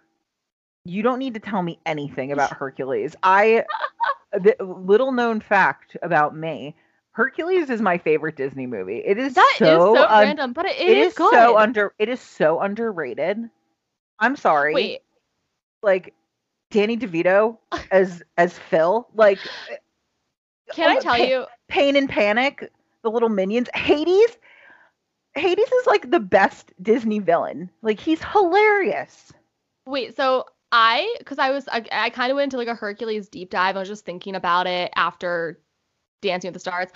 Speaker 2: you don't need to tell me anything about Hercules. I, the little known fact about me, Hercules is my favorite Disney movie. It is
Speaker 1: That is
Speaker 2: so,
Speaker 1: so
Speaker 2: un-
Speaker 1: random, but it,
Speaker 2: it
Speaker 1: is,
Speaker 2: is
Speaker 1: good.
Speaker 2: so under. It is so underrated. I'm sorry.
Speaker 1: Wait,
Speaker 2: like Danny DeVito as as Phil, like
Speaker 1: Can I
Speaker 2: oh,
Speaker 1: tell
Speaker 2: Pa-
Speaker 1: you?
Speaker 2: Pain and Panic, the little minions, Hades. Hades is like the best Disney villain. Like he's hilarious.
Speaker 1: Wait, so I, because I was, I, I kind of went into like a Hercules deep dive. I was just thinking about it after Dancing with the Stars.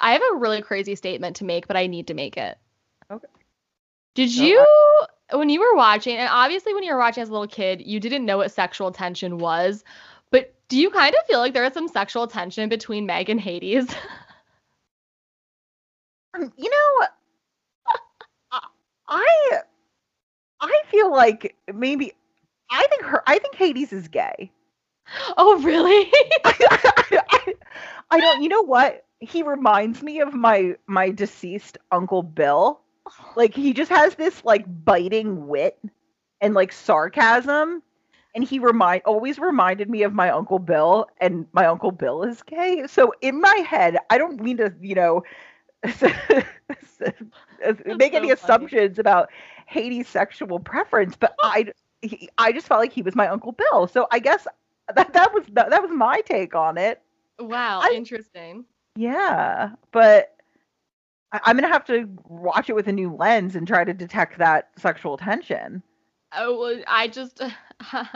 Speaker 1: I have a really crazy statement to make, but I need to make it.
Speaker 2: Okay.
Speaker 1: Did
Speaker 2: So
Speaker 1: you, when you were watching, and obviously when you were watching as a little kid, you didn't know what sexual tension was, but do you kind of feel like there was some sexual tension between Meg and Hades?
Speaker 2: Um, You know, I I feel like maybe I think her I think Hades is gay.
Speaker 1: oh, really?
Speaker 2: I, I don't. You know what? He reminds me of my my deceased uncle Bill. Like he just has this like biting wit and like sarcasm, and he remind always reminded me of my uncle Bill, and my uncle Bill is gay. So in my head, I don't mean to, you know, make any
Speaker 1: funny.
Speaker 2: assumptions about Hades' sexual preference, but I he, I just felt like he was my uncle Bill. So I guess that that was that, that was my take on it.
Speaker 1: wow,
Speaker 2: I-
Speaker 1: interesting.
Speaker 2: Yeah, but I, I'm gonna have to watch it with a new lens and try to detect that sexual tension.
Speaker 1: Oh, well, I just, I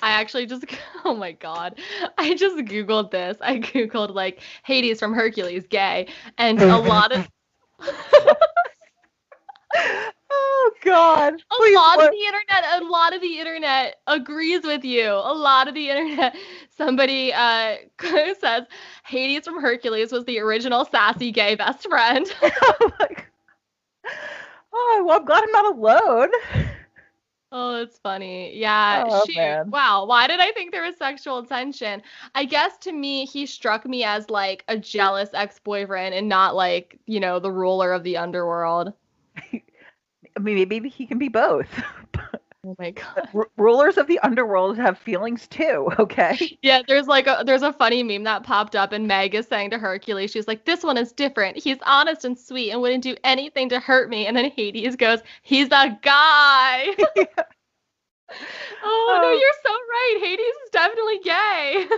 Speaker 1: actually just, oh my God. I just Googled this. I Googled like Hades from Hercules gay, and a lot of,
Speaker 2: Oh God!
Speaker 1: a lot
Speaker 2: what-
Speaker 1: of the internet, a lot of the internet agrees with you. A lot of the internet, somebody uh says Hades from Hercules was the original sassy gay best friend.
Speaker 2: oh. Oh, well, I'm glad I'm not alone.
Speaker 1: Oh, it's funny. Yeah.
Speaker 2: Oh,
Speaker 1: shoot.
Speaker 2: man.
Speaker 1: Wow. Why did I think there was sexual tension? I guess to me, he struck me as like a jealous ex boyfriend and not like, you know, the ruler of the underworld.
Speaker 2: I mean, maybe he can be both.
Speaker 1: Oh my God.
Speaker 2: R- rulers of the underworld have feelings too. Okay.
Speaker 1: Yeah, there's like a there's a funny meme that popped up and Meg is saying to Hercules, she's like, This one is different. He's honest and sweet and wouldn't do anything to hurt me. And then Hades goes, He's a guy. oh no,
Speaker 2: Oh.
Speaker 1: you're so right. Hades is definitely gay.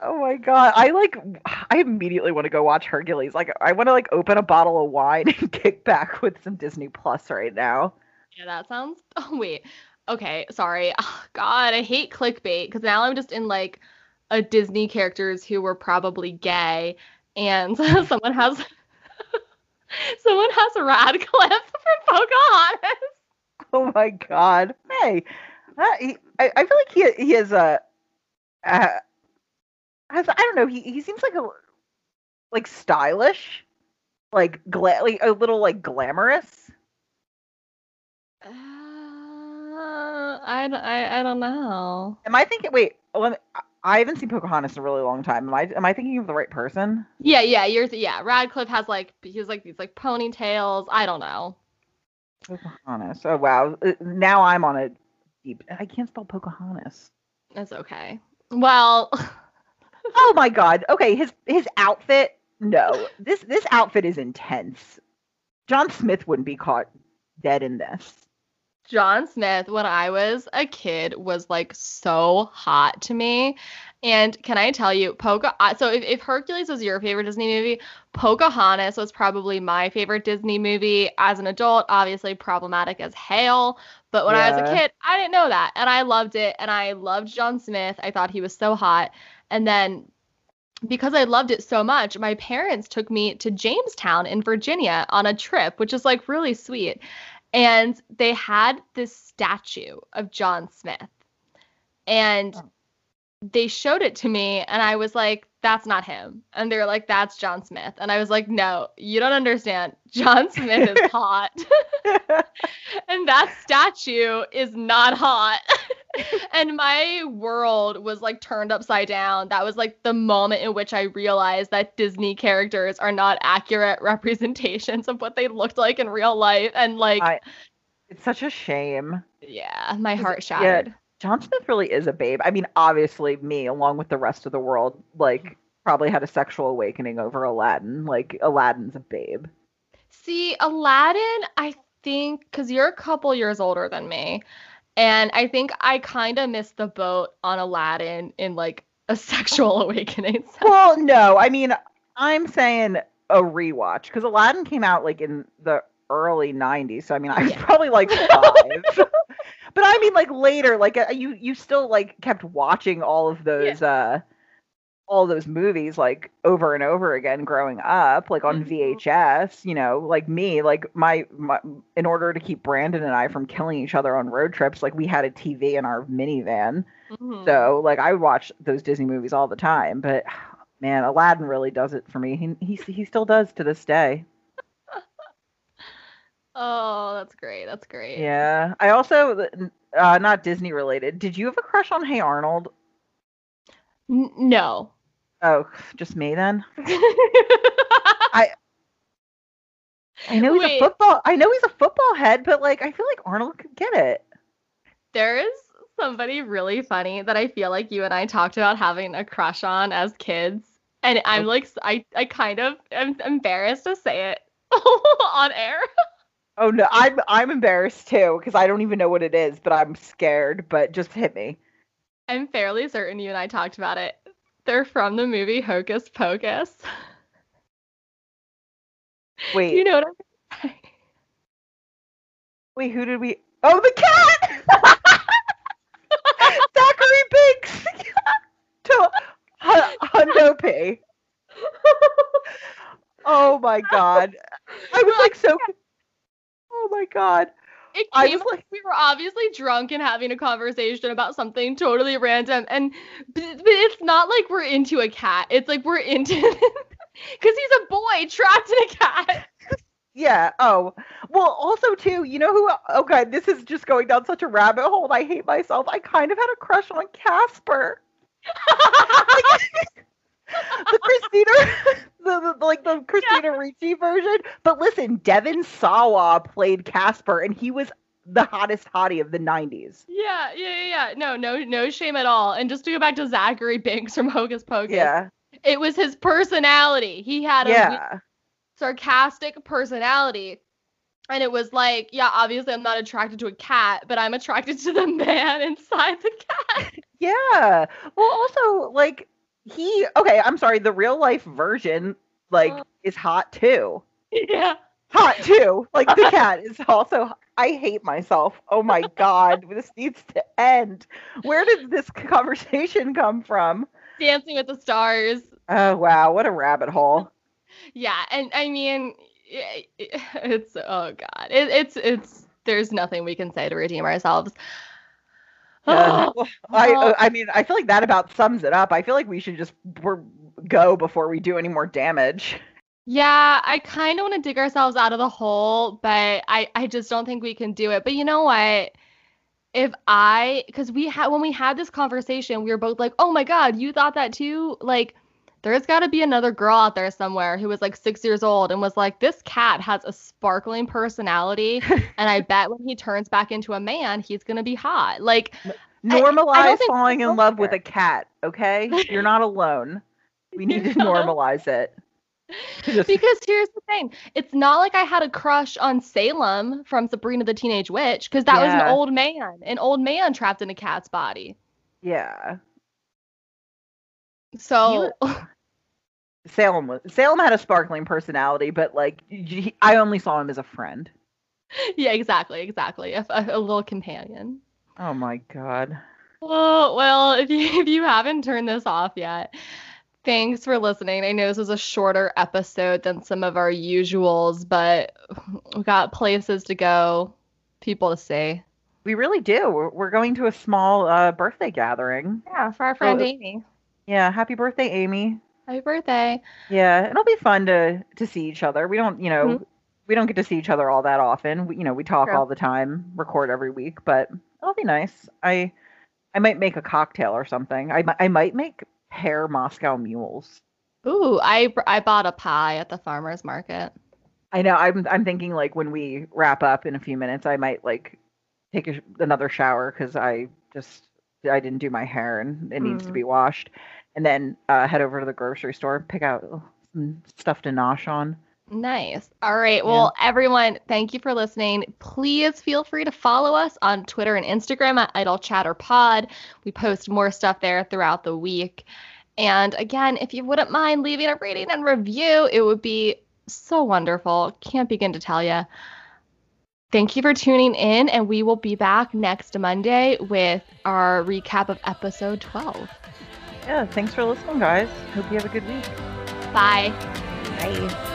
Speaker 2: Oh my god, I like I immediately want to go watch Hercules. Like I want to like open a bottle of wine and kick back with some Disney Plus right now.
Speaker 1: Yeah, that sounds. Oh wait. Okay, sorry. Oh, God, I hate clickbait because now I'm just in like a Disney characters who were probably gay, and someone has someone has Ratcliffe from Pocahontas.
Speaker 2: Oh my god. Hey, he, I I feel like he he is a uh, has I don't know, he he seems like a like stylish, like gla- like a little like glamorous.
Speaker 1: Uh, I, don't- I I don't know.
Speaker 2: Am I thinking wait, let me, I- haven't seen Pocahontas in a really long time. Am I am I thinking of the right person?
Speaker 1: Yeah, yeah, you're yeah. Ratcliffe has like he has like these like ponytails. I don't know.
Speaker 2: Pocahontas. Oh wow. Uh, Now I'm on a deep I can't spell Pocahontas.
Speaker 1: That's okay. Well,
Speaker 2: Oh my god. Okay, his his outfit no, this this outfit is intense. John Smith wouldn't be caught dead in this.
Speaker 1: John Smith, when I was a kid, was like so hot to me. And can I tell you, Poca? So if, if Hercules was your favorite Disney movie, Pocahontas was probably my favorite Disney movie. As an adult, obviously problematic as hell. But when I was a kid, I didn't know that, and I loved it. And I loved John Smith. I thought he was so hot. And then because I loved it so much, my parents took me to Jamestown in Virginia on a trip, which is like really sweet. And they had this statue of John Smith. And
Speaker 2: Oh.
Speaker 1: they showed it to me, and I was like, that's not him. And they were like, that's John Smith. And I was like, no, you don't understand. John Smith is hot. and that statue is not hot. and my world was like turned upside down. That was like the moment in which I realized that Disney characters are not accurate representations of what they looked like in real life. And like,
Speaker 2: I- it's such a shame.
Speaker 1: yeah, my heart shattered.
Speaker 2: John Smith really is a babe. I mean, obviously, me, along with the rest of the world, like, probably had a sexual awakening over Aladdin. Like, Aladdin's a babe.
Speaker 1: See, Aladdin, I think, because you're a couple years older than me, and I think I kind of missed the boat on Aladdin in like a sexual awakening. sense.
Speaker 2: Well, no, I mean, I'm saying a rewatch because Aladdin came out like in the early 90s. So, I mean, I was
Speaker 1: Yeah.
Speaker 2: probably like five. But I mean, like later, like uh, you, you still like kept watching all of those, uh, all those movies like over and over again growing up like on
Speaker 1: Mhm.
Speaker 2: VHS you know like me like my, my in order to keep Brandon and I from killing each other on road trips like we had a TV in our minivan
Speaker 1: Mhm.
Speaker 2: so like I watch those Disney movies all the time but man Aladdin really does it for me he he, he still does to this day
Speaker 1: Oh, that's great. That's great.
Speaker 2: yeah I also uh not Disney related did you have a crush on Hey Arnold
Speaker 1: N- no.
Speaker 2: oh just me then I I know he's
Speaker 1: Wait.
Speaker 2: a football. I know he's a football head, but like I feel like Arnold could get it.
Speaker 1: there is somebody really funny that I feel like you and I talked about having a crush on as kids. And I'm
Speaker 2: Oh.
Speaker 1: like, I kind of am embarrassed to say it on air.
Speaker 2: Oh no, I'm I'm embarrassed too because I don't even know what it is, but I'm scared. But just hit me.
Speaker 1: I'm fairly certain you and I talked about it. They're from the movie Hocus Pocus.
Speaker 2: Wait,
Speaker 1: you know what I'm saying?
Speaker 2: wait, who did we? Oh, the cat. Zachary Binx. to Hu- Hundo P. Oh my god, I was like so. Oh my god,
Speaker 1: It
Speaker 2: I
Speaker 1: came
Speaker 2: like,
Speaker 1: we were obviously drunk and having a conversation about something totally random and but, it's not like we're into a cat. It's like we're into cuz he's a boy trapped in a cat.
Speaker 2: yeah. Oh, well, also too, you know who? Okay, this is just going down such a rabbit hole. I hate myself. I kind of had a crush on Casper. the Christina, the, the like the Christina Ricci version. But listen, Devon Sawa played Casper, and he was the hottest hottie of the '90s.
Speaker 1: yeah, yeah, yeah, yeah. No, no no shame at all. And just to go back to Zachary Binx from Hocus Pocus.
Speaker 2: Yeah,
Speaker 1: It was his personality. He had a
Speaker 2: yeah,
Speaker 1: sarcastic personality. And it was like, yeah, obviously I'm not attracted to a cat, but I'm attracted to the man inside the cat.
Speaker 2: yeah. Well, also like he. Okay, I'm sorry. The real life version like
Speaker 1: Oh.
Speaker 2: is hot too.
Speaker 1: yeah.
Speaker 2: Hot too. Like the cat is also. I hate myself. Oh my god, this needs to end. Where did this conversation come from?
Speaker 1: Dancing with the Stars.
Speaker 2: Oh wow, what a rabbit hole.
Speaker 1: Yeah, and I mean, it's oh god, it, it's it's there's nothing we can say to redeem ourselves.
Speaker 2: Yeah. I I mean, I feel like that about sums it up. I feel like we should just go before we do any more damage.
Speaker 1: yeah, I kind of want to dig ourselves out of the hole, but I I just don't think we can do it. But you know what? If I, because we had when we had this conversation, we were both like, "Oh my God, you thought that too?" Like, there's got to be another girl out there somewhere who was like six years old and was like, "This cat has a sparkling personality, and I bet when he turns back into a man, he's gonna be hot." Like,
Speaker 2: Normalize falling in love with a cat, okay? You're not alone. We need to normalize it. Just-
Speaker 1: because here's the thing it's not like i had a crush on salem from sabrina the teenage witch because that was an old man an old man trapped in a cat's body
Speaker 2: yeah.
Speaker 1: so
Speaker 2: Salem was Salem had a sparkling personality, but like I only saw him as a friend.
Speaker 1: yeah exactly exactly a, a, a little companion
Speaker 2: Oh my god.
Speaker 1: Well, well, if you if you haven't turned this off yet, thanks for listening. I know this was a shorter episode than some of our usuals, but we got places to go, people to see.
Speaker 2: We really do. We're, we're going to a small uh, birthday gathering.
Speaker 1: Yeah, for our friend
Speaker 2: Oh.
Speaker 1: Amy.
Speaker 2: Yeah, happy birthday, Amy.
Speaker 1: Happy birthday.
Speaker 2: Yeah, it'll be fun to to see each other. We don't, you know,
Speaker 1: Mhm.
Speaker 2: we don't get to see each other all that often. We, you know, we talk
Speaker 1: True.
Speaker 2: all the time, record every week, but it'll be nice. I I might make a cocktail or something. I I might make pear Moscow mules.
Speaker 1: Ooh, I I bought a pie at the farmers market.
Speaker 2: I know. I'm I'm thinking like when we wrap up in a few minutes, I might like take a, another shower because I just I didn't do my hair and it needs to
Speaker 1: Mhm.
Speaker 2: be washed, and then uh, head over to the grocery store, pick out some stuff to nosh on.
Speaker 1: Nice. All right. Well, everyone, thank you for listening. Please feel free to follow us on Twitter and Instagram at Idol Chatter Pod. We post more stuff there throughout the week. And again, if you wouldn't mind leaving a rating and review, it would be so wonderful. Can't begin to tell you. Thank you for tuning in, and we will be back next Monday with our recap of episode 12.
Speaker 2: Yeah, thanks for listening, guys. Hope you have a good week.
Speaker 1: Bye.
Speaker 2: Bye.